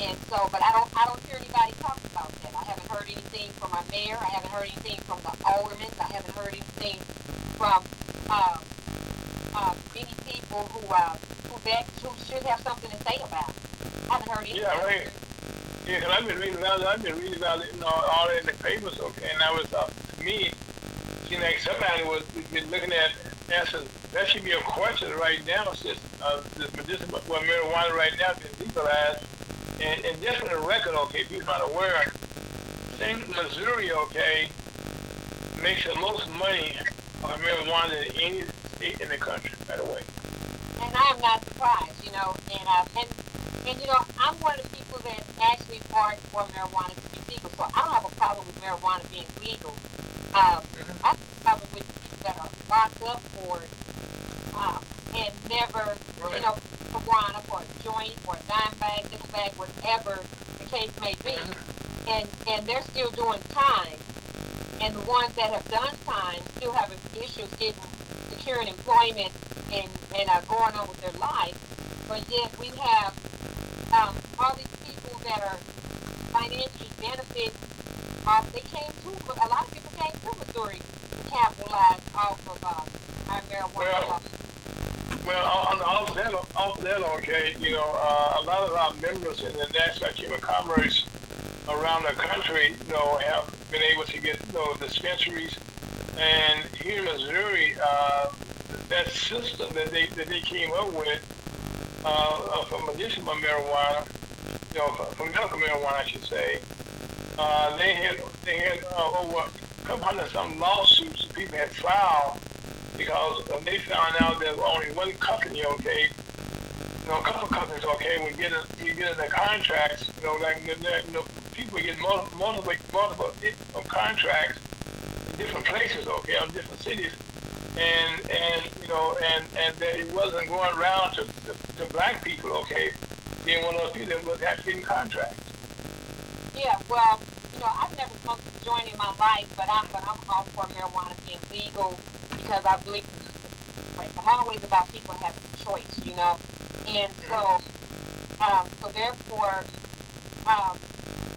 And so, but I don't, I don't hear anybody talking about that. I haven't heard anything from our mayor. I haven't heard anything from the aldermen. I haven't heard anything from uh, uh, many people who uh, who that who should have something to say about. it. I haven't heard anything. Yeah, right. Yeah, because I've been reading about it. I've been reading about it, you know, all in the papers, okay. And that was uh, to me, seemed like somebody was been looking at answer, that should be a question right now since uh, this medicinal, well, marijuana right now been legalized. And, and just for the record, okay, people not aware, St. Missouri, okay, makes the most money on marijuana than any state in the country, by the way. And I am not surprised, you know, and, uh, and, and, you know, I'm one of the people that actually fought for marijuana to be legal, so I don't have a problem with marijuana being legal. Um, I have a problem with people that are locked up and never, you know, marijuana for a joint or a dime bag, this bag, whatever the case may be. And, and they're still doing time. And the ones that have done time still have issues getting, securing employment and, and uh, going on with their life. But yet we have um, all these people that are financially benefit off. They came to, a lot of people came to Missouri to capitalize off of uh, our marijuana Well. Well, off that, off that, okay, you know, uh, a lot of our members in the National Chamber of Commerce around the country, you know, have been able to get, you know, dispensaries. And here in Missouri, uh, that system that they, that they came up with, uh, for medicinal marijuana, you know, for, for medical marijuana, I should say, uh, they had, they had, uh, over a couple hundred some lawsuits that people had filed because when they found out that only one company, okay, you know, a couple companies, okay, would get you get in the contracts, you know, like you know, people get multiple, multiple, multiple contracts in different places, okay, in different cities, and and you know, and and that it wasn't going around to, to, to black people, okay, being one of those people that was actually getting contracts. Yeah, well, you know, I've never smoked a joint in my life, but I'm but I'm all for marijuana being legal because I believe it's always about people having a choice, you know. And so, um, so therefore, um,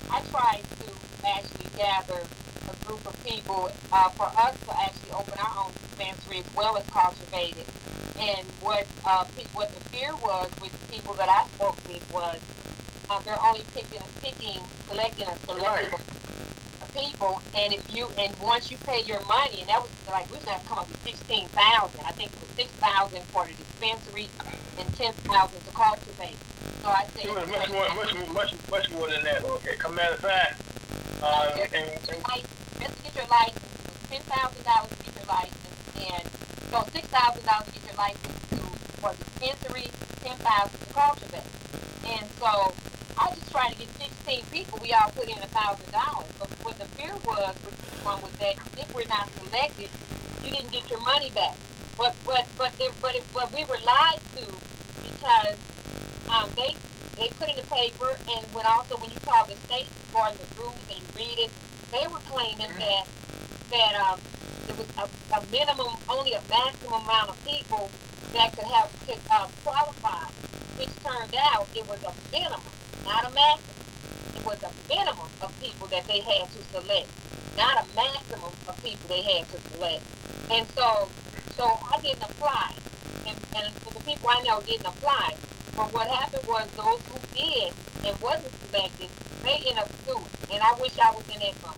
I try to actually gather a group of people uh, for us to actually open our own dispensary as well as cultivate it. And what uh, what the fear was with the people that I spoke with was uh, they're only picking picking, selecting a select Right. People, and if you and once you pay your money, and that was like we was gonna come up with sixteen thousand. I think it was six thousand for the dispensary and ten thousand to cultivate. So I said, It was much more, much more, much, much more than that. Okay, come matter of fact, uh, and, and like, just to get your license, ten thousand dollars to get your license, and so six thousand dollars to get your license to for dispensary, ten thousand to cultivate. And so I just tried to get sixteen people. We all put in a thousand dollars. But what the fear was with this one was that if we're not selected, you didn't get your money back. But but but if, but if, but we were lied to because um, they they put in the paper and when also when you call the state for the rules and read it, they were claiming that that um, there was a, a minimum, only a maximum amount of people that could have could uh, qualify, which turned out it was a minimum, not a. It was a minimum of people that they had to select, not a maximum of people they had to select. And so, so I didn't apply, and, and the people I know didn't apply. But what happened was those who did and wasn't selected, they ended up suing. And I wish I was in that group.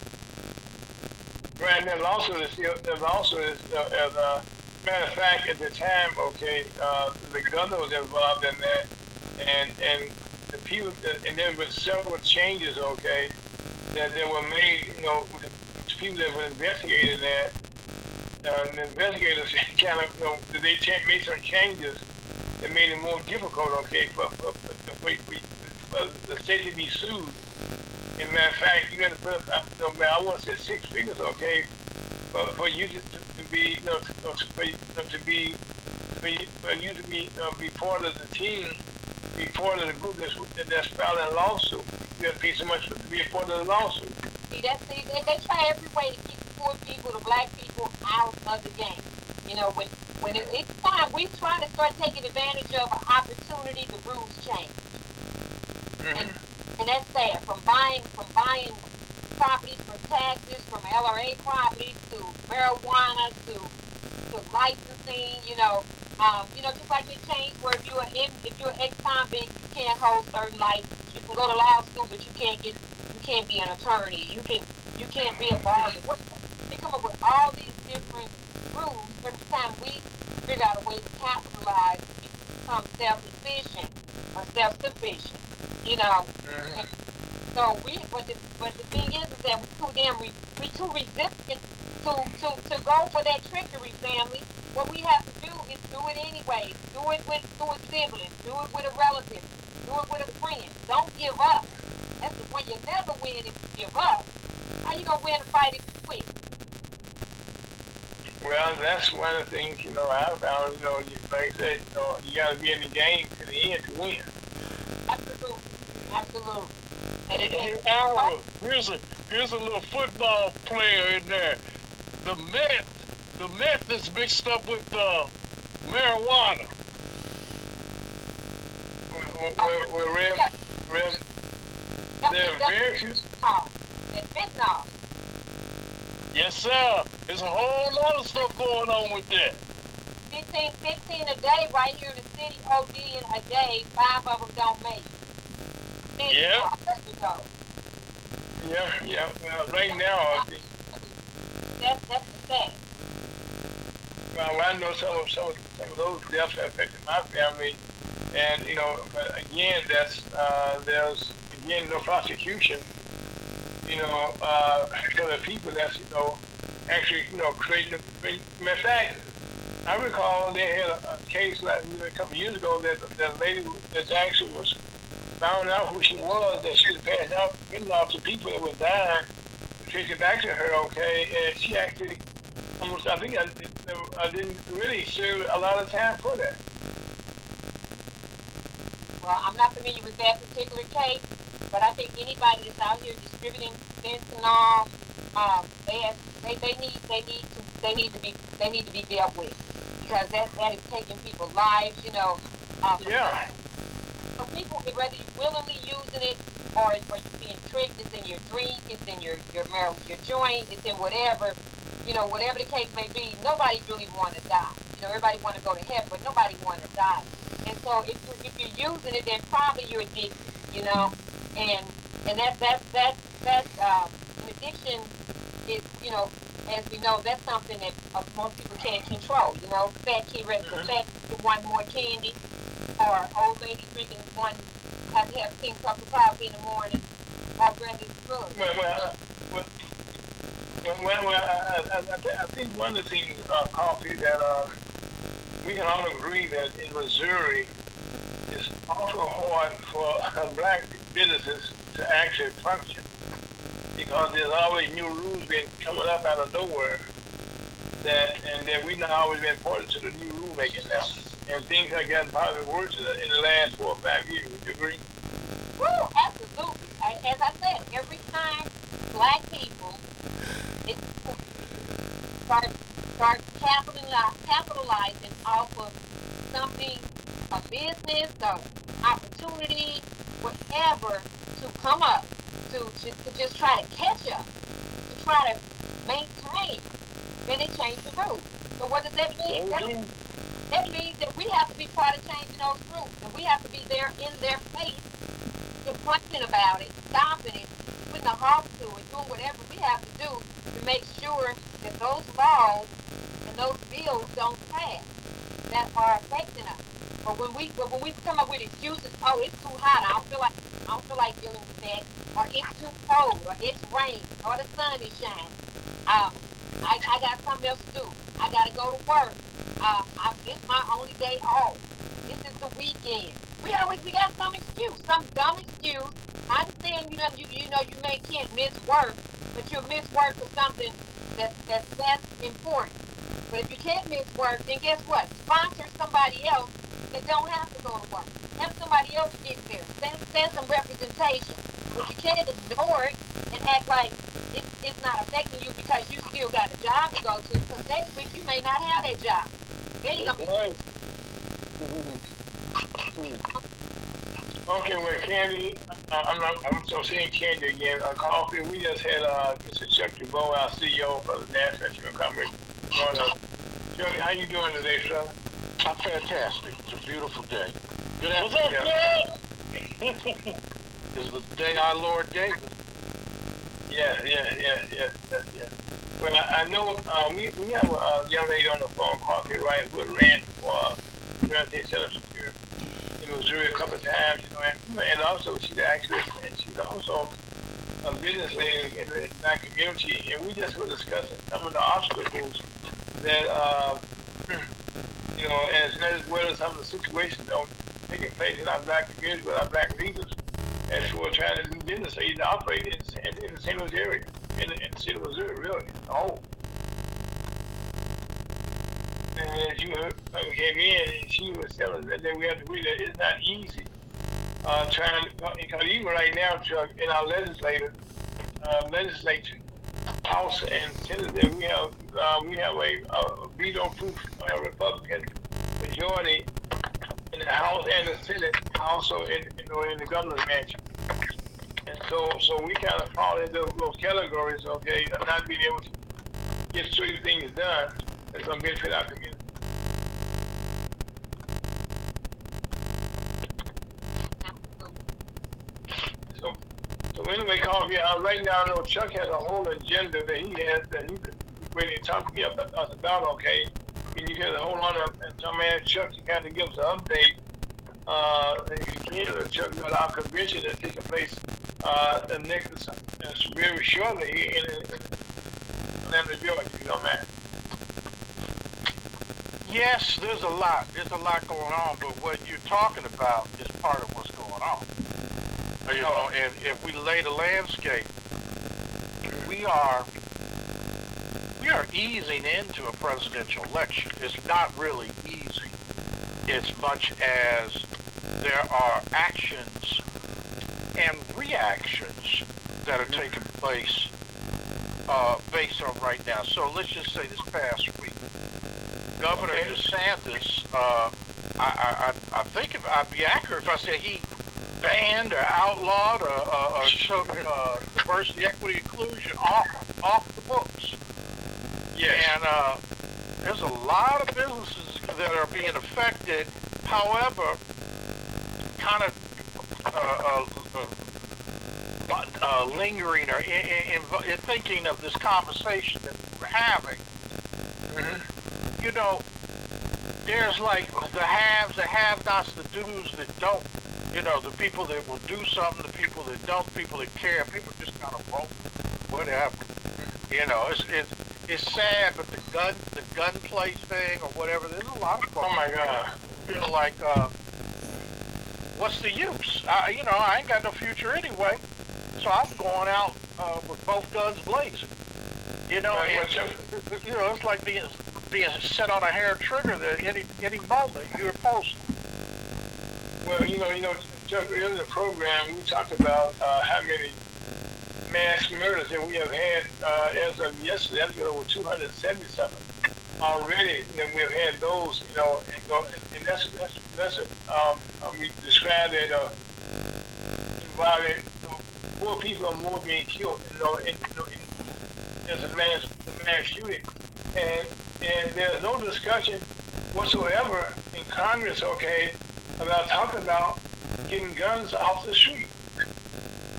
Right, and also there's also is, uh, as a matter of fact, at the time, okay, uh, the governor was involved in that, and and the people, and there were several changes, okay, that that were made, you know, the people that were investigating that, uh, the investigators kind of, you know, they made some changes that made it more difficult, okay, for, for, for, for, the state to be sued. A matter of fact, you got to put up, you know, man, I want to say six figures, okay, for, for you to, to, be, you know, to, for, to be, for you, for you to be, uh, be part of the team, be part of the group that's, that's filing a lawsuit. You got to pay so much to be a part of the lawsuit. See, that's see, they, they try every way to keep poor people, the black people, out of the game. You know, when when it, it's time, we trying to start taking advantage of an opportunity. The rules change, mm-hmm. and, and that's sad. From buying from buying properties for taxes, from LRA properties to marijuana to to licensing. You know, um, you know, just like it changed where if you're in, if you're ex-convict, you can't hold certain licenses. You can go to law school, but you can't get you can't be an attorney. You can you can't be a lawyer. What- They come up with all these different rules, every time we figure out a way to capitalize, we become self-efficient or self-sufficient. You know. Mhm. So we, but the, but the thing is, is that we too damn, re, we too resistant to, to, to go for that trickery, family. What we have do it anyway. Do it with, do it siblings. Do it with a relative. Do it with a friend. Don't give up. That's the when you never win if you give up. How you gonna win a fight if you quit? Well, that's one of the things, you know, I found, you know, you, like I said, you know, you got to be in the game to the end to win. Absolutely, absolutely. And, Hey, and, Alva, here's a here's a little football player in there. The meth, the meth is mixed up with uh, marijuana. Very fentanyl. Yes, sir. There's a whole lot of stuff going on with that. 15, 15 a day right here in the city, ODing a day, five of them don't make it. Yeah. There you go. yeah, yeah, well, right now, That's, that's the fact. Well, I know some of, some of, some of those deaths affected my family, and, you know, but again, that's, uh, there's, again, no prosecution, you know, uh, to the people that's, you know, actually, you know, creating, of fact, I recall they had a, a case like a couple of years ago that that lady that actually was found out who she was, that she was passing out fentanyl to people that were dying, trace it back to her, okay, and she actually almost, I think I, I didn't really serve a lot of time for that. Well, I'm not familiar with that particular case, but I think anybody that's out here distributing fentanyl, um, they have, they, they need they need to they need to be they need to be dealt with because that that is taking people's lives. You know. Um, Yeah. So people, whether you're willingly using it or, or you're being tricked, it's in your drink, it's in your your your joint, it's in whatever, you know, whatever the case may be. Nobody really want to die. You know, everybody want to go to heaven, but nobody want to die. And so if you if you're using it, then probably you're addicted. You know, and and that that that that um, addiction is you know. As we know, that's something that uh, most people can't control. You know, fat kid ready for fat, kid want more candy, or old lady drinking one, have to have pink cup of coffee in the morning, or Brenda's food. Well, well, uh, well, well, well, well I, I, I, think one of the things, uh, coffee, that uh, we can all agree that in Missouri, it's awful hard for black businesses to actually function because there's always new rules being coming up out of nowhere. That and that we've not always been important to the new rulemaking now, and things have gotten probably worse in the, in the last four or five years. Would you agree? Woo, absolutely. As I said, every time black start start capitalizing, capitalizing off of something, a business, or opportunity, whatever, to come up, to, to, to just try to catch up, to try to maintain, then they change the rules. So what does that mean? That, that means that we have to be part of changing those rules, and we have to be there in their face complaining about it, stopping it, putting a halt to it, doing whatever we have to do to make sure those laws and those bills don't pass that are affecting us. But when we but when we come up with excuses, oh, it's too hot, I don't feel like I don't feel like dealing with that, or it's too cold, or it's rain, or the sun is shining. Um, I, I got something else to do. I gotta go to work. Um, I, it's my only day off. This is the weekend. We always we got some excuse, some dumb excuse. I understand you know you you know you may can't miss work, but you'll miss work for something that that's that's important. But if you can't miss work, then guess what? Sponsor somebody else that don't have to go to work. Have somebody else get there. Send, send some representation. But you can't ignore it and act like it, it's not affecting you because you still got a job to go to. Because next week you may not have that job. Then you're gonna Okay, well, Candy, uh, I'm not, I'm so seeing Candy again. Uh, coffee. We just had uh, Mr. Chuck DuBois, our CEO for the National Insurance Company. On, Chuck, how you doing today, sir? I'm fantastic. It's a beautiful day. Good afternoon. What's up? This is the day our Lord gave us. Yeah, yeah, yeah, yeah, yeah, yeah. But I, I know uh, we, we have a uh, young lady on the phone me right who ran for uh, United States In Missouri a couple of times, you know, and, and also she's actually and she's also a business lady in, the, in that community, and we just were discussing some of the obstacles that uh, you know, as, as well as some of the situations that are taking place in our black community with our black leaders as for trying to do business even operate in, in, in the St. Louis area, in, in the state of Missouri, really, whole. And as you heard, uh, came in, and she was telling us that we have to read that it's not easy. Uh, trying because even right now, Chuck, in our legislature, uh, legislature, House and Senate, we have uh, we have a, a veto-proof uh, Republican majority in the House and the Senate, also in in the governor's mansion. And so, so we kind of fall into those categories, okay, of not being able to get certain things done going to benefit our community. Anyway, me. Uh, right now, I know Chuck has a whole agenda that he has that he's ready to talk to me about, about. Okay, can you get a hold on and so man, Chuck, you got to give us an update. Uh, can, Chuck, about our convention that's taking place uh, the next uh, very shortly in Atlanta, Georgia. You know, man. Yes, there's a lot. There's a lot going on, but what you're talking about is part of what's going on. You know, and if we lay the landscape, we are we are easing into a presidential election. It's not really easy. It's much as there are actions and reactions that are taking place uh, based on right now. So let's just say this past week, Governor DeSantis, uh, I, I, I think if I'd be accurate if I said he banned or outlawed or, or, or took uh, diversity, equity, inclusion off off the books. Yes. And uh, there's a lot of businesses that are being affected. However, kind of uh, uh, uh, lingering or in, in, in, thinking of this conversation that we're having. Mm-hmm. You know, there's like the haves, the have-nots, the do's, the don't. You know, the people that will do something, the people that don't, people that care, people just kind of roll, whatever. You know, it's it's it's sad, but the gun the gunplay thing or whatever, there's a lot of folks. Oh my God. Feel like, uh, what's the use? I, you know, I ain't got no future anyway, so I'm going out uh, with both guns blazing. You know, and, you know, it's like being being set on a hair trigger that any any moment you're supposed. Well, you know, you know, Chuck, in the program, we talked about uh, how many mass murders that we have had uh, as of yesterday. That's over 277 already. And we have had those, you know, and, and that's that's that's um, um, we described it uh, know, four people are more being killed, you know, in, you know, in, as a mass mass shooting, and and there's no discussion whatsoever in Congress, okay, about talking about getting guns off the street.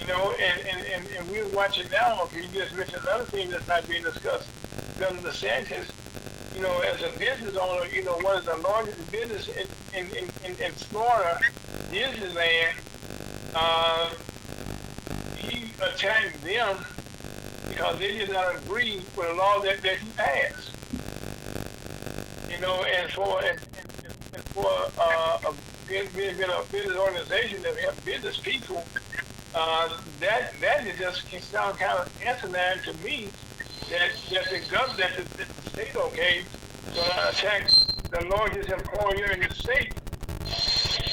You know, and, and, and, and we're watching now, okay, you just mentioned another thing that's not being discussed. Governor DeSantis, you know, as a business owner, you know, one of the largest business in, in, in, in, Florida, Disneyland, uh, he attacked them because they did not agree with a law that, that he passed. You know, and for and, and, and for uh, a, being, being a business organization that have business people, uh, that that just can sound kind of asinine to me. That that the government, that the, the state, okay, gonna attack the largest employer in the state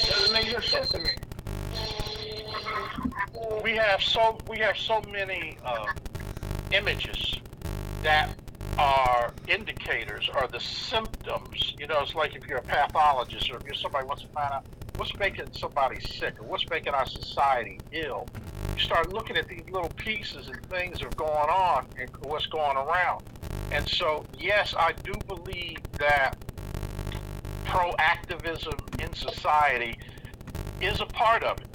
doesn't make no sense to me. we have so we have so many uh, images that are indicators or the symptoms. You know, it's like if you're a pathologist or if you're somebody wants to find out what's making somebody sick or what's making our society ill. You start looking at these little pieces and things that are going on and what's going around. And so, yes, I do believe that proactivism in society is a part of it.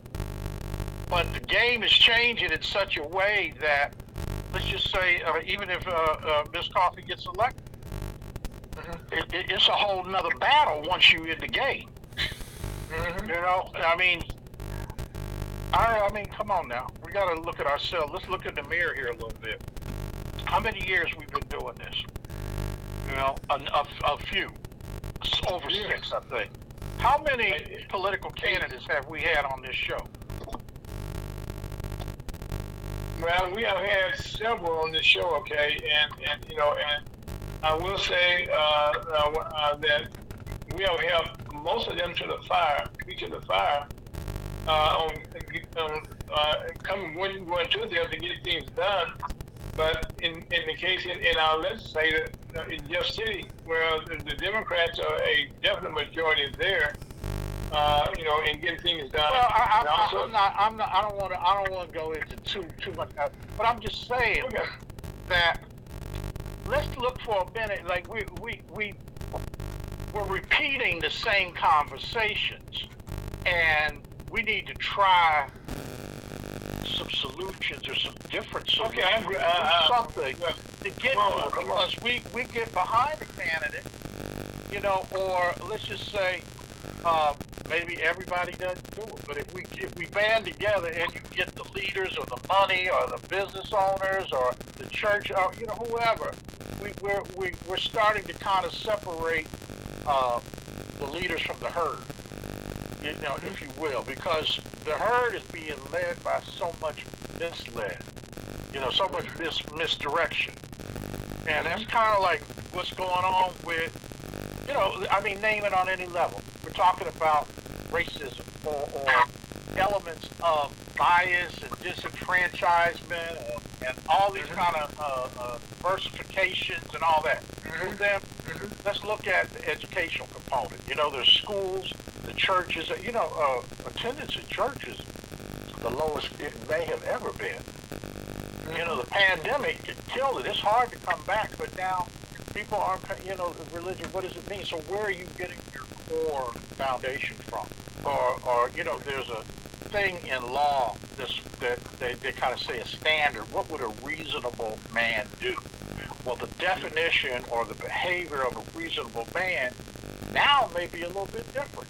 But the game is changing in such a way that let's just say, uh, even if uh, uh, Miss Coffee gets elected, it, it, it's a whole nother battle once you in the game. Mhm. You know, I mean, I, I mean, come on now. We got to look at ourselves. Let's look in the mirror here a little bit. How many years we've been doing this? You know, a, a, a few, over six, I think. How many political candidates have we had on this show? Well, we have had several on this show, okay, and, and you know, and I will say uh, uh, uh, that we have helped most of them to the fire, to the fire, uh, on, on uh, coming when going to them to get things done. But in, in the case in, in our legislature in Jeff City, where the Democrats are a definite majority there, uh, you know, in getting things done. Well, I, And I, also- I'm not. I'm not. I don't want to. I don't want to go into too too much. uh, But I'm just saying Okay. that let's look for a minute. Like we we we we're repeating the same conversations, and we need to try some solutions or some different solutions. Okay, I agree. Uh, uh, something well, to get come on, to on. because we, we get behind the candidate, you know, or let's just say uh, maybe everybody doesn't do it. But if we if we band together and you get the leaders or the money or the business owners or the church or you know whoever, we, we're we, we're starting to kind of separate uh, the leaders from the herd. You know, if you will, because the herd is being led by so much misled, you know, so much mis- misdirection. And that's kind of like what's going on with, you know, I mean, name it on any level. We're talking about racism or, or elements of bias and disenfranchisement and, and all these kind of uh, uh, diversifications and all that. Mhm. Then Mhm. let's look at the educational component. You know, there's schools, the churches. You know, uh, attendance at churches the lowest it may have ever been. You know, the pandemic killed it. It's hard to come back, but now people aren't. You know, religion. What does it mean? So where are you getting your core foundation from? Or, or you know, there's a thing in law this, that they, they kind of say a standard. What would a reasonable man do? Well, the definition or the behavior of a reasonable man now may be a little bit different.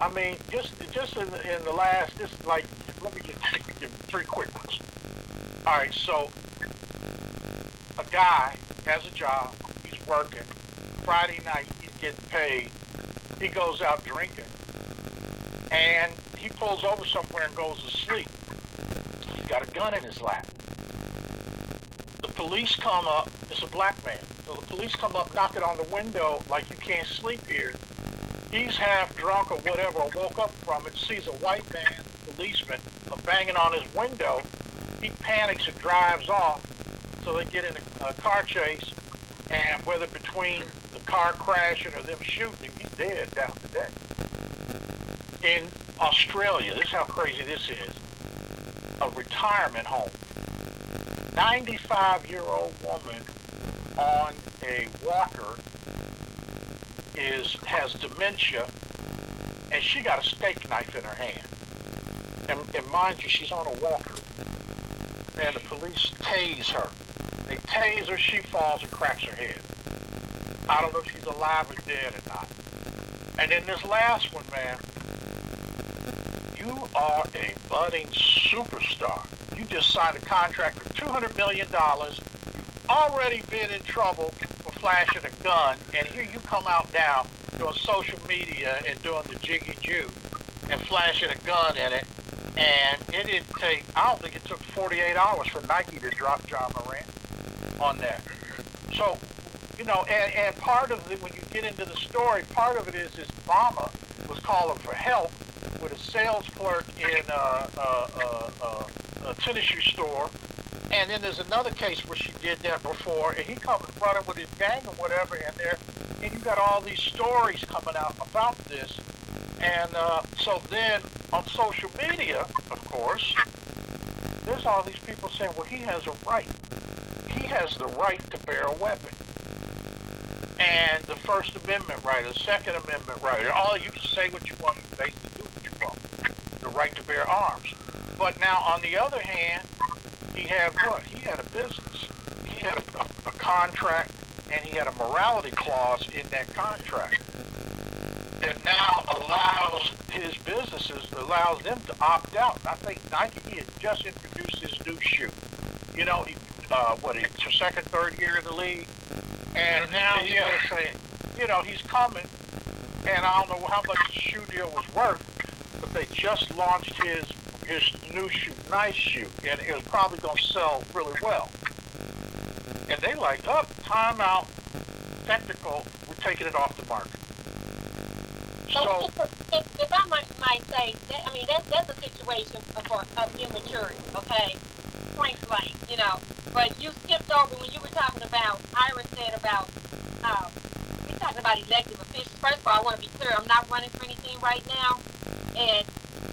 I mean, just just in the, in the last, just like, let me just give three quick ones. All right, so a guy has a job, he's working. Friday night, he's getting paid. He goes out drinking, and he pulls over somewhere and goes to sleep. He's got a gun in his lap. The police come up. It's a black man. So the police come up, knocking on the window like you can't sleep here. He's half drunk or whatever, woke up from it, sees a white man, policeman, banging on his window. He panics and drives off. So they get in a, a car chase, and whether between the car crashing or them shooting he's dead down to death. In Australia, this is how crazy this is. A retirement home. 95 year old woman on a walker is has dementia and she got a steak knife in her hand. And, and mind you, she's on a walker. And the police tase her. They tase her, she falls and cracks her head. I don't know if she's alive or dead or not. And then this last one, man, you are a budding superstar. You just signed a contract for $200 million. You've already been in trouble for flashing a gun, and here you come out now doing social media and doing the jiggy Jew and flashing a gun in it. And it didn't take, I don't think it took 48 hours for Nike to drop Ja Morant on that. So, you know, and, and part of it, when you get into the story, part of it is his mama was calling for help with a sales clerk in a, a, a, a, a tennis shoe store. And then there's another case where she did that before, and he comes running with his gang or whatever in there, and you got all these stories coming out about this. And uh, so then on social media, of course, there's all these people saying, well, he has a right. Has the right to bear a weapon. And the First Amendment right, the Second Amendment right, all you can say what you want, you basically do what you want. The right to bear arms. But now, on the other hand, he had what? He had a business. He had a, a contract and he had a morality clause in that contract that now allows his businesses, allows them to opt out. I think Nike had just introduced his new shoe. You know, he, uh, what, it's second, third year in the league. And now he's Yeah. going to say, you know, he's coming. And I don't know how much the shoe deal was worth, but they just launched his his new shoe, nice shoe, and it was probably going to sell really well. And they like, up, oh, timeout, technical, we're taking it off the market. So, if, if, if I might, might say, that, I mean, that's, that's a situation of, of immaturity, okay? Point blank, you know. But you skipped over when you were talking about, Ira said about, um, we talking about elected officials. First of all, I want to be clear, I'm not running for anything right now. And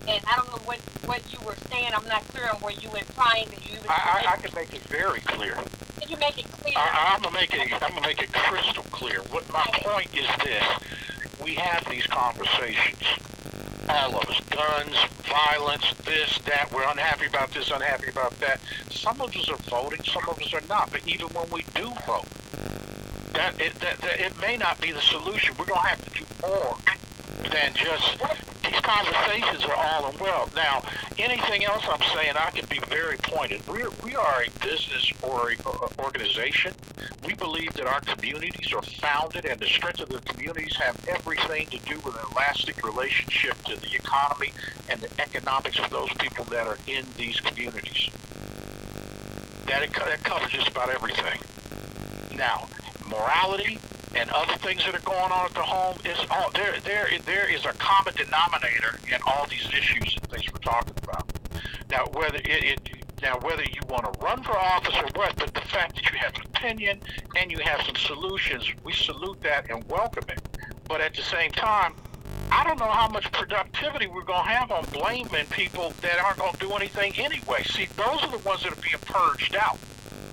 and I don't know what, what you were saying. I'm not clear on where you were implying that you. I, I, I can make it very clear. Can you make it clear? I, I'm gonna make it. I'm gonna make it crystal clear. What my point is this: we have these conversations. All of us, guns, violence, this, that. We're unhappy about this, unhappy about that. Some of us are voting, some of us are not. But even when we do vote, that it, that, that it may not be the solution. We're gonna have to do more than just these conversations are all in well. Now, anything else I'm saying, I can be very pointed. We're, we are a business or a, organization. Believe that our communities are founded and the strength of the communities have everything to do with an elastic relationship to the economy and the economics of those people that are in these communities. That, it, that covers just about everything. Now, morality, and other things that are going on at the home is all there there there is a common denominator in all these issues and things we're talking about now whether it, it now whether you want to run for office or what but the fact that you have an opinion and you have some solutions we salute that and welcome it but at the same time I don't know how much productivity we're going to have on blaming people that aren't going to do anything anyway. See, those are the ones that are being purged out.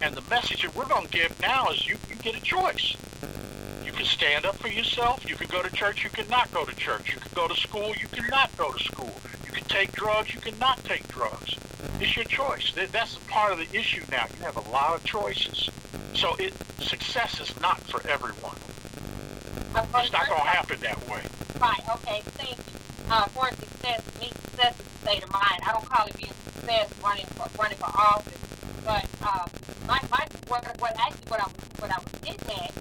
And the message that we're going to give now is you, you get a choice You can stand up for yourself. You can go to church. You cannot go to church. You can go to school. You cannot go to school. Can take drugs. You cannot take drugs. It's your choice. That's part of the issue now. You have a lot of choices. So it success is not for everyone. It's not going to happen that way. Right. Okay. Thank you. Uh, for success, me success is a state of mind. I don't call it being success running for running for office, but uh, my my what, what actually what I was what I was getting at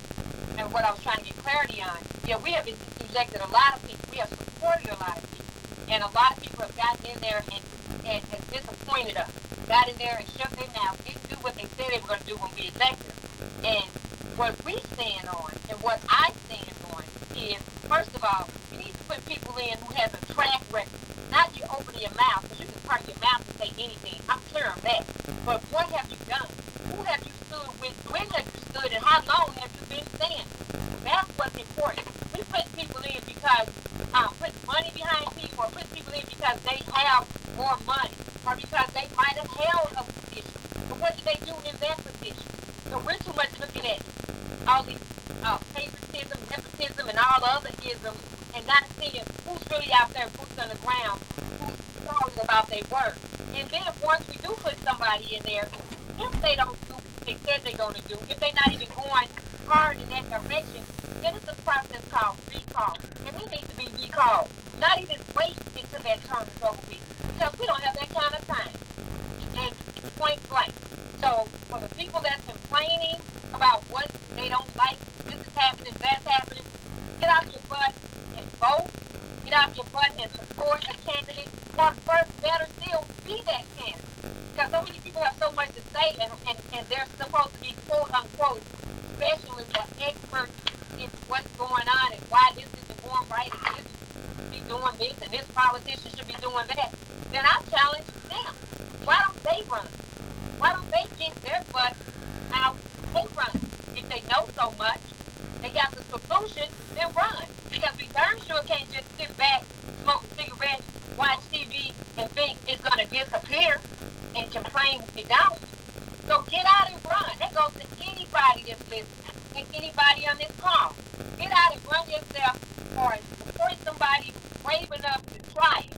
and what I was trying to get clarity on. Yeah, we have elected a lot of people. We have supported a lot of people. And a lot of people have gotten in there and, and, and disappointed us. Got in there and shut their mouth, didn't do what they said they were going to do when we elected. And what we stand on and what I stand on is, first of all, you need to put people in who have a track record. Not you open your mouth, because you can turn your mouth and say anything. I'm clear on that. But what have you done? Who have you stood with? When have you stood and how long have you been standing? That's what's important. We put people in because uh, put money behind people in because they have more money or because they might have held a position. But what do they do in that position? So we're too much looking at all these uh, favoritism, nepotism, and all the other isms and not seeing who's really out there, boots on the ground, who's talking about their work. And then once we do put somebody in there, if they don't do what they said they're going to do, if they're not even going hard in that direction, then it's a process called recall. And we need to be recalled. Not even wait until that term is over with. Because we don't have that kind of time. And point blank. So for the people that's complaining about what they don't like, this is happening, that's happening, get out your butt and vote. Get out your butt and support a candidate. Or first, better still, be that candidate. Because so many people have so much to say and, and, and they're supposed to be quote unquote specialists or experts in what's going on and why this isn't going right and this should be doing this and this politician should be doing that, then I challenge them. Why don't they run? Why don't they get their butt out and run? If they know so much, they got the solution, then run. Because we darn sure can't just sit back, smoke cigarettes, watch TV, and think it's going to disappear and complain if it don't. So get out and run. That goes to anybody that's listening and anybody on this call. Get out and run yourself or support somebody brave enough to try it.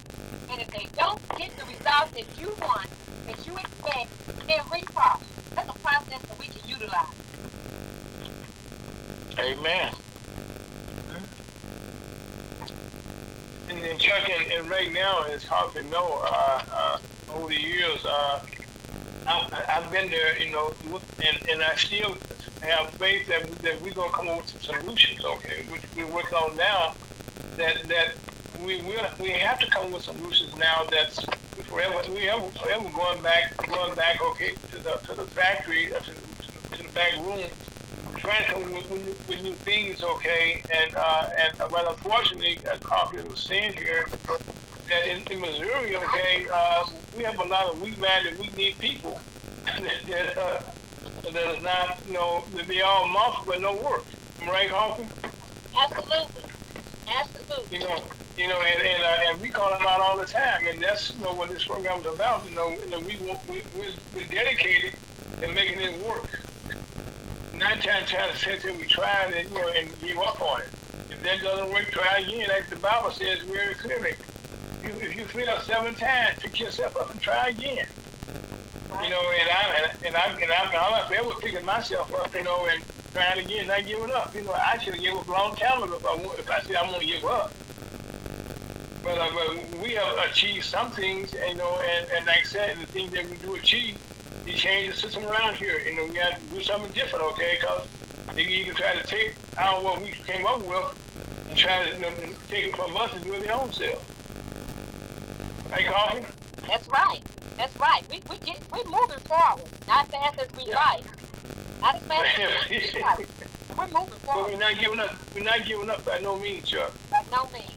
And if they don't get the results that you want, that you expect, then recall. That's a process that we can utilize. Amen. And then Chuck, and, and right now it's hard to know. Uh, uh, over the years, uh, I, I've been there, you know, and, and I still faith that, that we're gonna come up with some solutions. Okay, which we're working on now. That that we will we have to come up with solutions now. That's forever we have forever going back going back. Okay, to the to the factory uh, to, to, to the back room trying to come with, with, with new things, okay? And uh, and uh, but unfortunately, as Coffee was saying here, that in, in Missouri, okay, uh, we have a lot of weak minded, weak need people that, uh, that is not, you know, that they all muscle but no work. Right, Coffee? Absolutely. Absolutely. You know, you know, and and, uh, and we call them out all the time, and that's you know what this program is about. You know, you know we we we we're dedicated to making it work nine times out of ten, we try and you know and give up on it. If that doesn't work, try again. Like the Bible says very clearly. You, if you fail seven times, pick yourself up and try again. You know, and I and, and I and I'm, I'm ever picking myself up, you know, and trying again, not giving up. You know, I should have given up a long time ago if I if I said I'm going to give up. But, uh, but we have achieved some things, you know, and, and like I said, the things that we do achieve, you change the system around here. You know, we got to do something different, okay? Because you can try to take out what we came up with and try to you know, take it from us and do it their own self. Hey, Coffee? That's right. That's right. We we get we're moving forward, not fast as we yeah. like. Not as we like. We're moving forward. But we're not giving up. We're not giving up by no means, Chuck. By no means.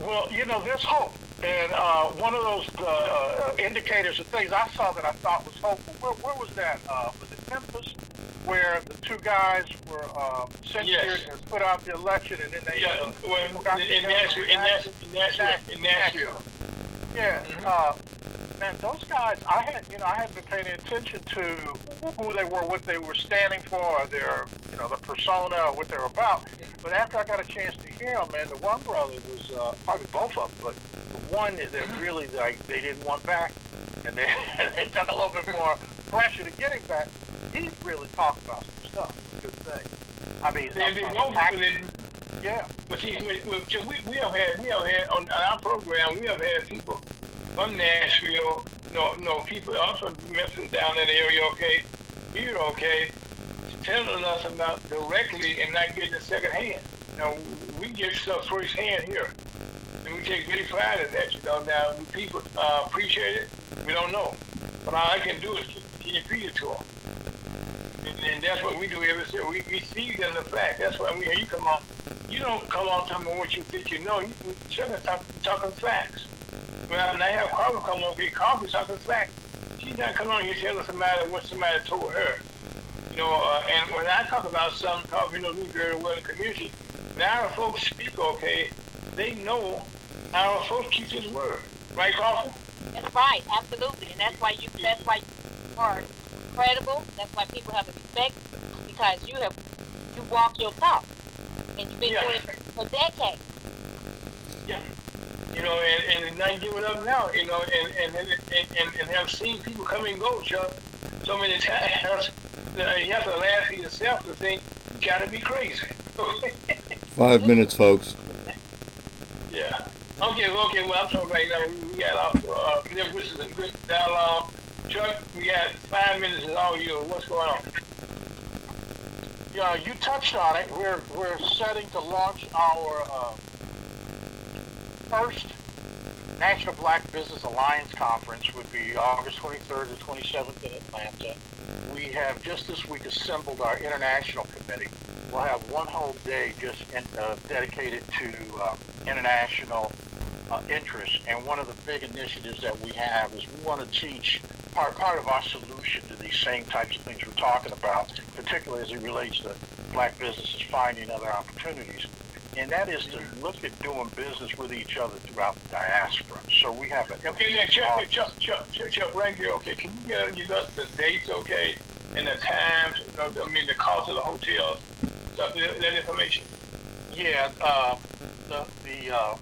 Well, you know, there's hope. And uh, one of those uh, indicators of things I saw that I thought was hopeful, where, where was that? Uh, was it Memphis? Where the two guys were uh, censored yes. and put out the election, and then they yeah, uh, well, in, in, Nashville, in, Nashville, in Nashville, in Nashville. Yeah, mm-hmm. uh, man, those guys, I had, you know, I hadn't been paying attention to who they were, what they were standing for, their, you know, the persona, what they were about. But after I got a chance to hear them, man, the one brother was uh, probably both of them, but the one that really like they didn't want back, and they they took a little bit more pressure to get him back. He really talked about some stuff. Good thing. I mean, they, they yeah. But see, we, we, we have had we have had on our program we have had people from Nashville, no, no people also Memphis down in the area, okay, here, okay, telling us about directly and not getting it second hand. You know, we get stuff first hand here. And we take great pride in that, you know. Now, do people uh, appreciate it? We don't know. But all I can do is keep feed it to them. And, and that's what we do every day. We, we feed them the fact. That's why we, you come on, you don't come on telling me what you think you know. You, you talk, talking facts. Well, now have Carver come on, get Carver talking facts. She's not coming on here telling somebody what somebody told her. You know, uh, and when I talk about something, Carver, you know me very well in the community, now folks speak okay, they know our folks keep his word. Right, Carver? That's right, absolutely. And that's why you that's why you are credible. That's why people have a respect because you have you walk your talk. And you've been yeah. doing it for decades. Yeah you know, and, and not giving up now, you know, and and and, and, and have seen people come and go, Chuck, so many times that you have to laugh at yourself to think you gotta be crazy. Five minutes, folks. Yeah. Okay, okay, well, I'm talking right now. We got off, uh, this is a good dialogue. Chuck, we got five minutes and all you. What's going on? Yeah, you touched on it. We're, we're setting to launch our uh, first National Black Business Alliance Conference would be August 23rd to 27th in Atlanta. We have just this week assembled our international committee. We'll have one whole day just in, uh, dedicated to uh, international uh, interests. And one of the big initiatives that we have is we want to teach part, part of our solution to these same types of things we're talking about, particularly as it relates to black businesses finding other opportunities and that is to look at doing business with each other throughout the diaspora. So we have a okay, yeah, Chuck, Chuck, Chuck, Chuck, Chuck, right here. Okay, can you get give us the dates, okay, and the times? I mean, the cost of the hotels, stuff, that information. Yeah, uh, the the uh,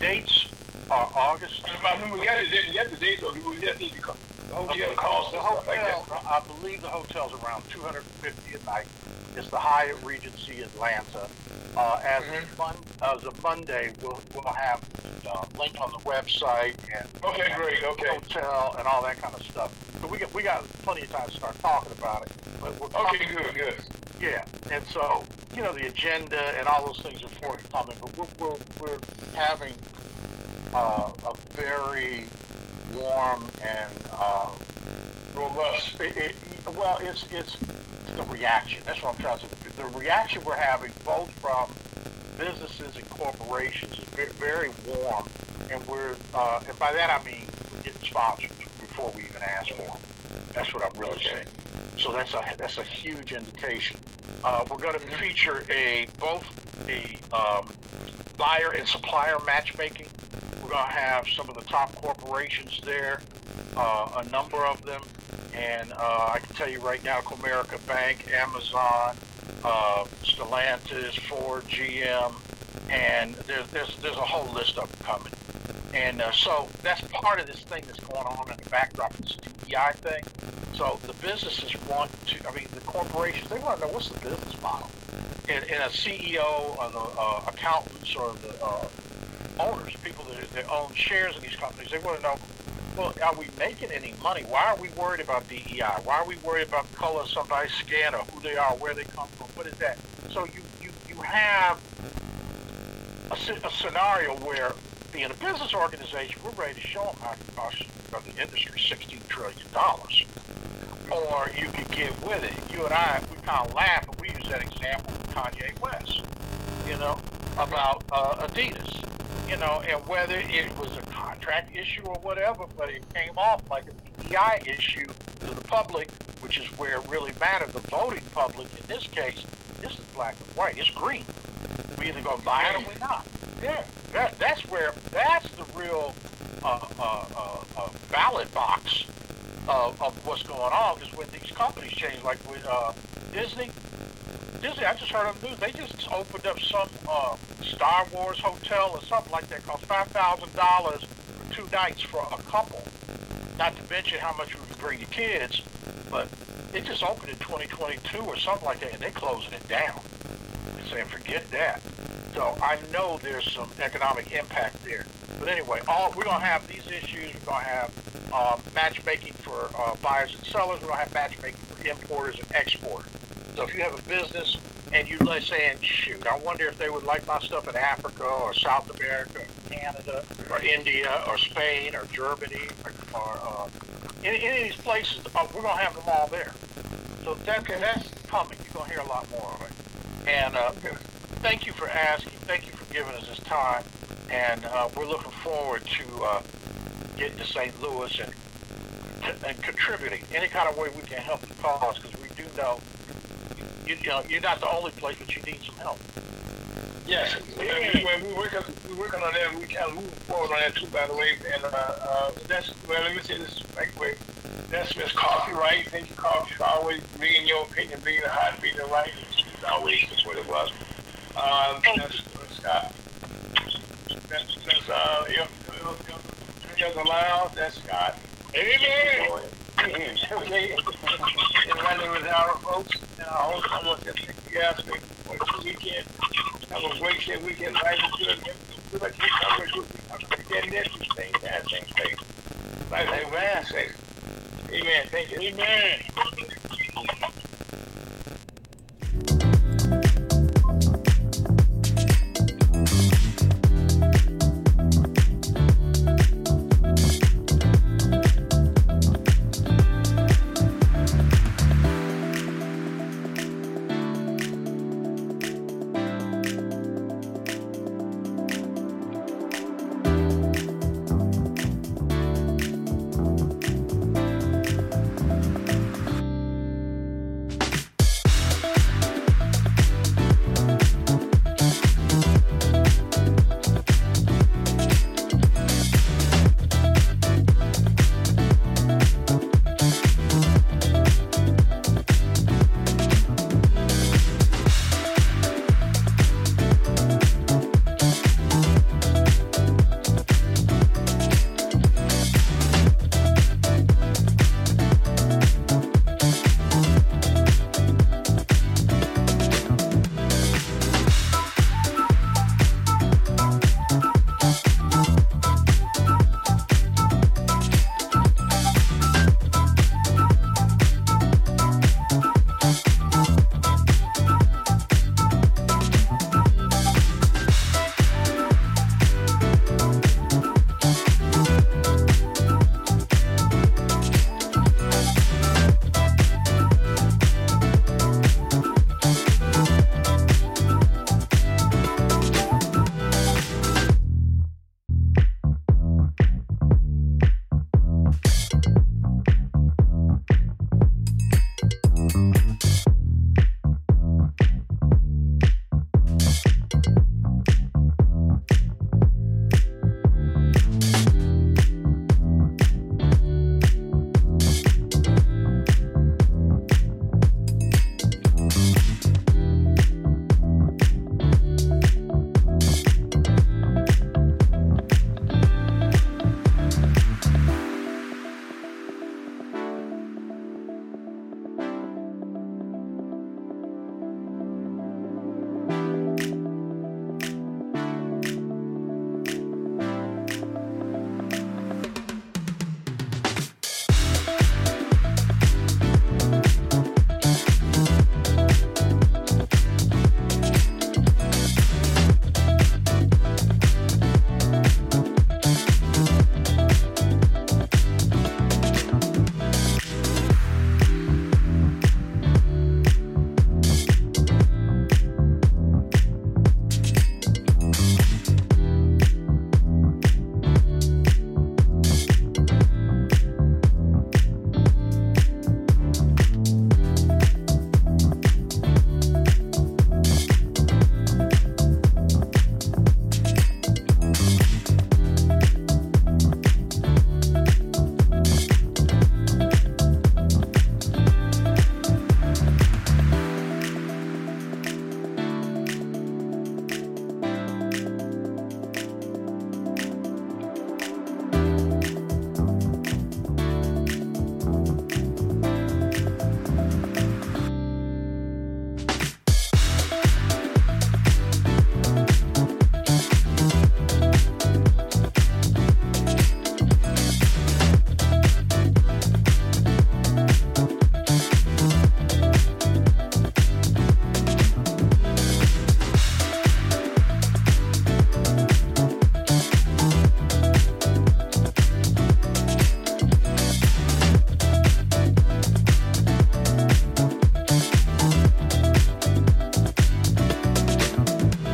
dates are August. I mean, we got the, we got the dates, or we just need to come. The hotel cost, the hotel, I believe the hotel's around 250 a night It's the Hyatt Regency Atlanta. Uh, as, Mhm. of mon- as of Monday, we'll, we'll have uh, link on the website and Okay, great, okay. hotel and all that kind of stuff. So we got we got plenty of time to start talking about it. But we're Okay, good, good. yeah, and so you know the agenda and all those things are forthcoming, but we're we're, we're having uh, a very warm and uh, Robust. it, it, well, it's it's the reaction. That's what I'm trying to say. The reaction we're having, both from businesses and corporations, is very, very warm, and we're uh, and by that I mean we're getting sponsors before we even ask for them. That's what I'm really saying. So that's a that's a huge indication. Uh, we're going to feature a both a um, buyer and supplier matchmaking. We're going to have some of the top corporations there, uh, a number of them, and uh, I can tell you right now, Comerica Bank, Amazon, uh, Stellantis, Ford, GM, and there's there's there's a whole list of them coming. And uh, so that's part of this thing that's going on in the backdrop of this DEI thing. So the businesses want to, I mean, the corporations, they want to know what's the business model. And, and a CEO or the uh, accountants or the uh, owners, people that, that own shares in these companies, they want to know, well, are we making any money? Why are we worried about DEI? Why are we worried about color of somebody's skin or who they are, where they come from? What is that? So you, you, you have a, a scenario where being a business organization, we're ready to show them how it costs the industry $16 trillion. Or you could get with it. You and I, we kind of laugh, but we use that example with Kanye West, you know, about uh, Adidas, you know, and whether it was a contract issue or whatever, but it came off like a DEI issue to the public, which is where it really mattered. The voting public, in this case, this is black and white. It's green. We either gonna buy it or we're not. Yeah, that, that's where that's the real uh, uh, uh, uh, ballot box of, of what's going on. Because when these companies change, like with uh, Disney, Disney, I just heard on the news they just opened up some uh, Star Wars hotel or something like that, cost five thousand dollars for two nights for a couple. Not to mention how much you would bring your kids, but it just opened in 2022 or something like that, and they're closing it down. They're saying forget that. So I know there's some economic impact there. But anyway, all we're gonna have these issues. We're gonna have um, matchmaking for uh, buyers and sellers. We're gonna have matchmaking for importers and exporters. So if you have a business and you like saying, shoot, I wonder if they would like my stuff in Africa or South America, or Canada, or India, or Spain, or Germany, or, or uh, any, any of these places, uh, we're gonna have them all there. So that, that's coming. You're gonna hear a lot more of it. And uh, thank you for asking. Thank you for giving us this time. And uh, we're looking forward to uh, getting to St. Louis and and contributing any kind of way we can help the cause because we do know you, you know you're not the only place, but you need some help. Yes, we, we, we working we working on that. We kind of moving forward on that too, by the way. And uh, uh, that's well, let me say this right quick. That's Miss Coffee, right? Thank you, Coffee, for always being your opinion, being the hot, being the right. It's always that's what it was. Um, that's uh, Scott. That's that's uh, yep, yeah, the lounge. That's Scott. Amen okay, and running with our folks, and I hope someone can thank you out for the weekend. Have a great day, weekend, life is good. To Amen, thank you. Amen.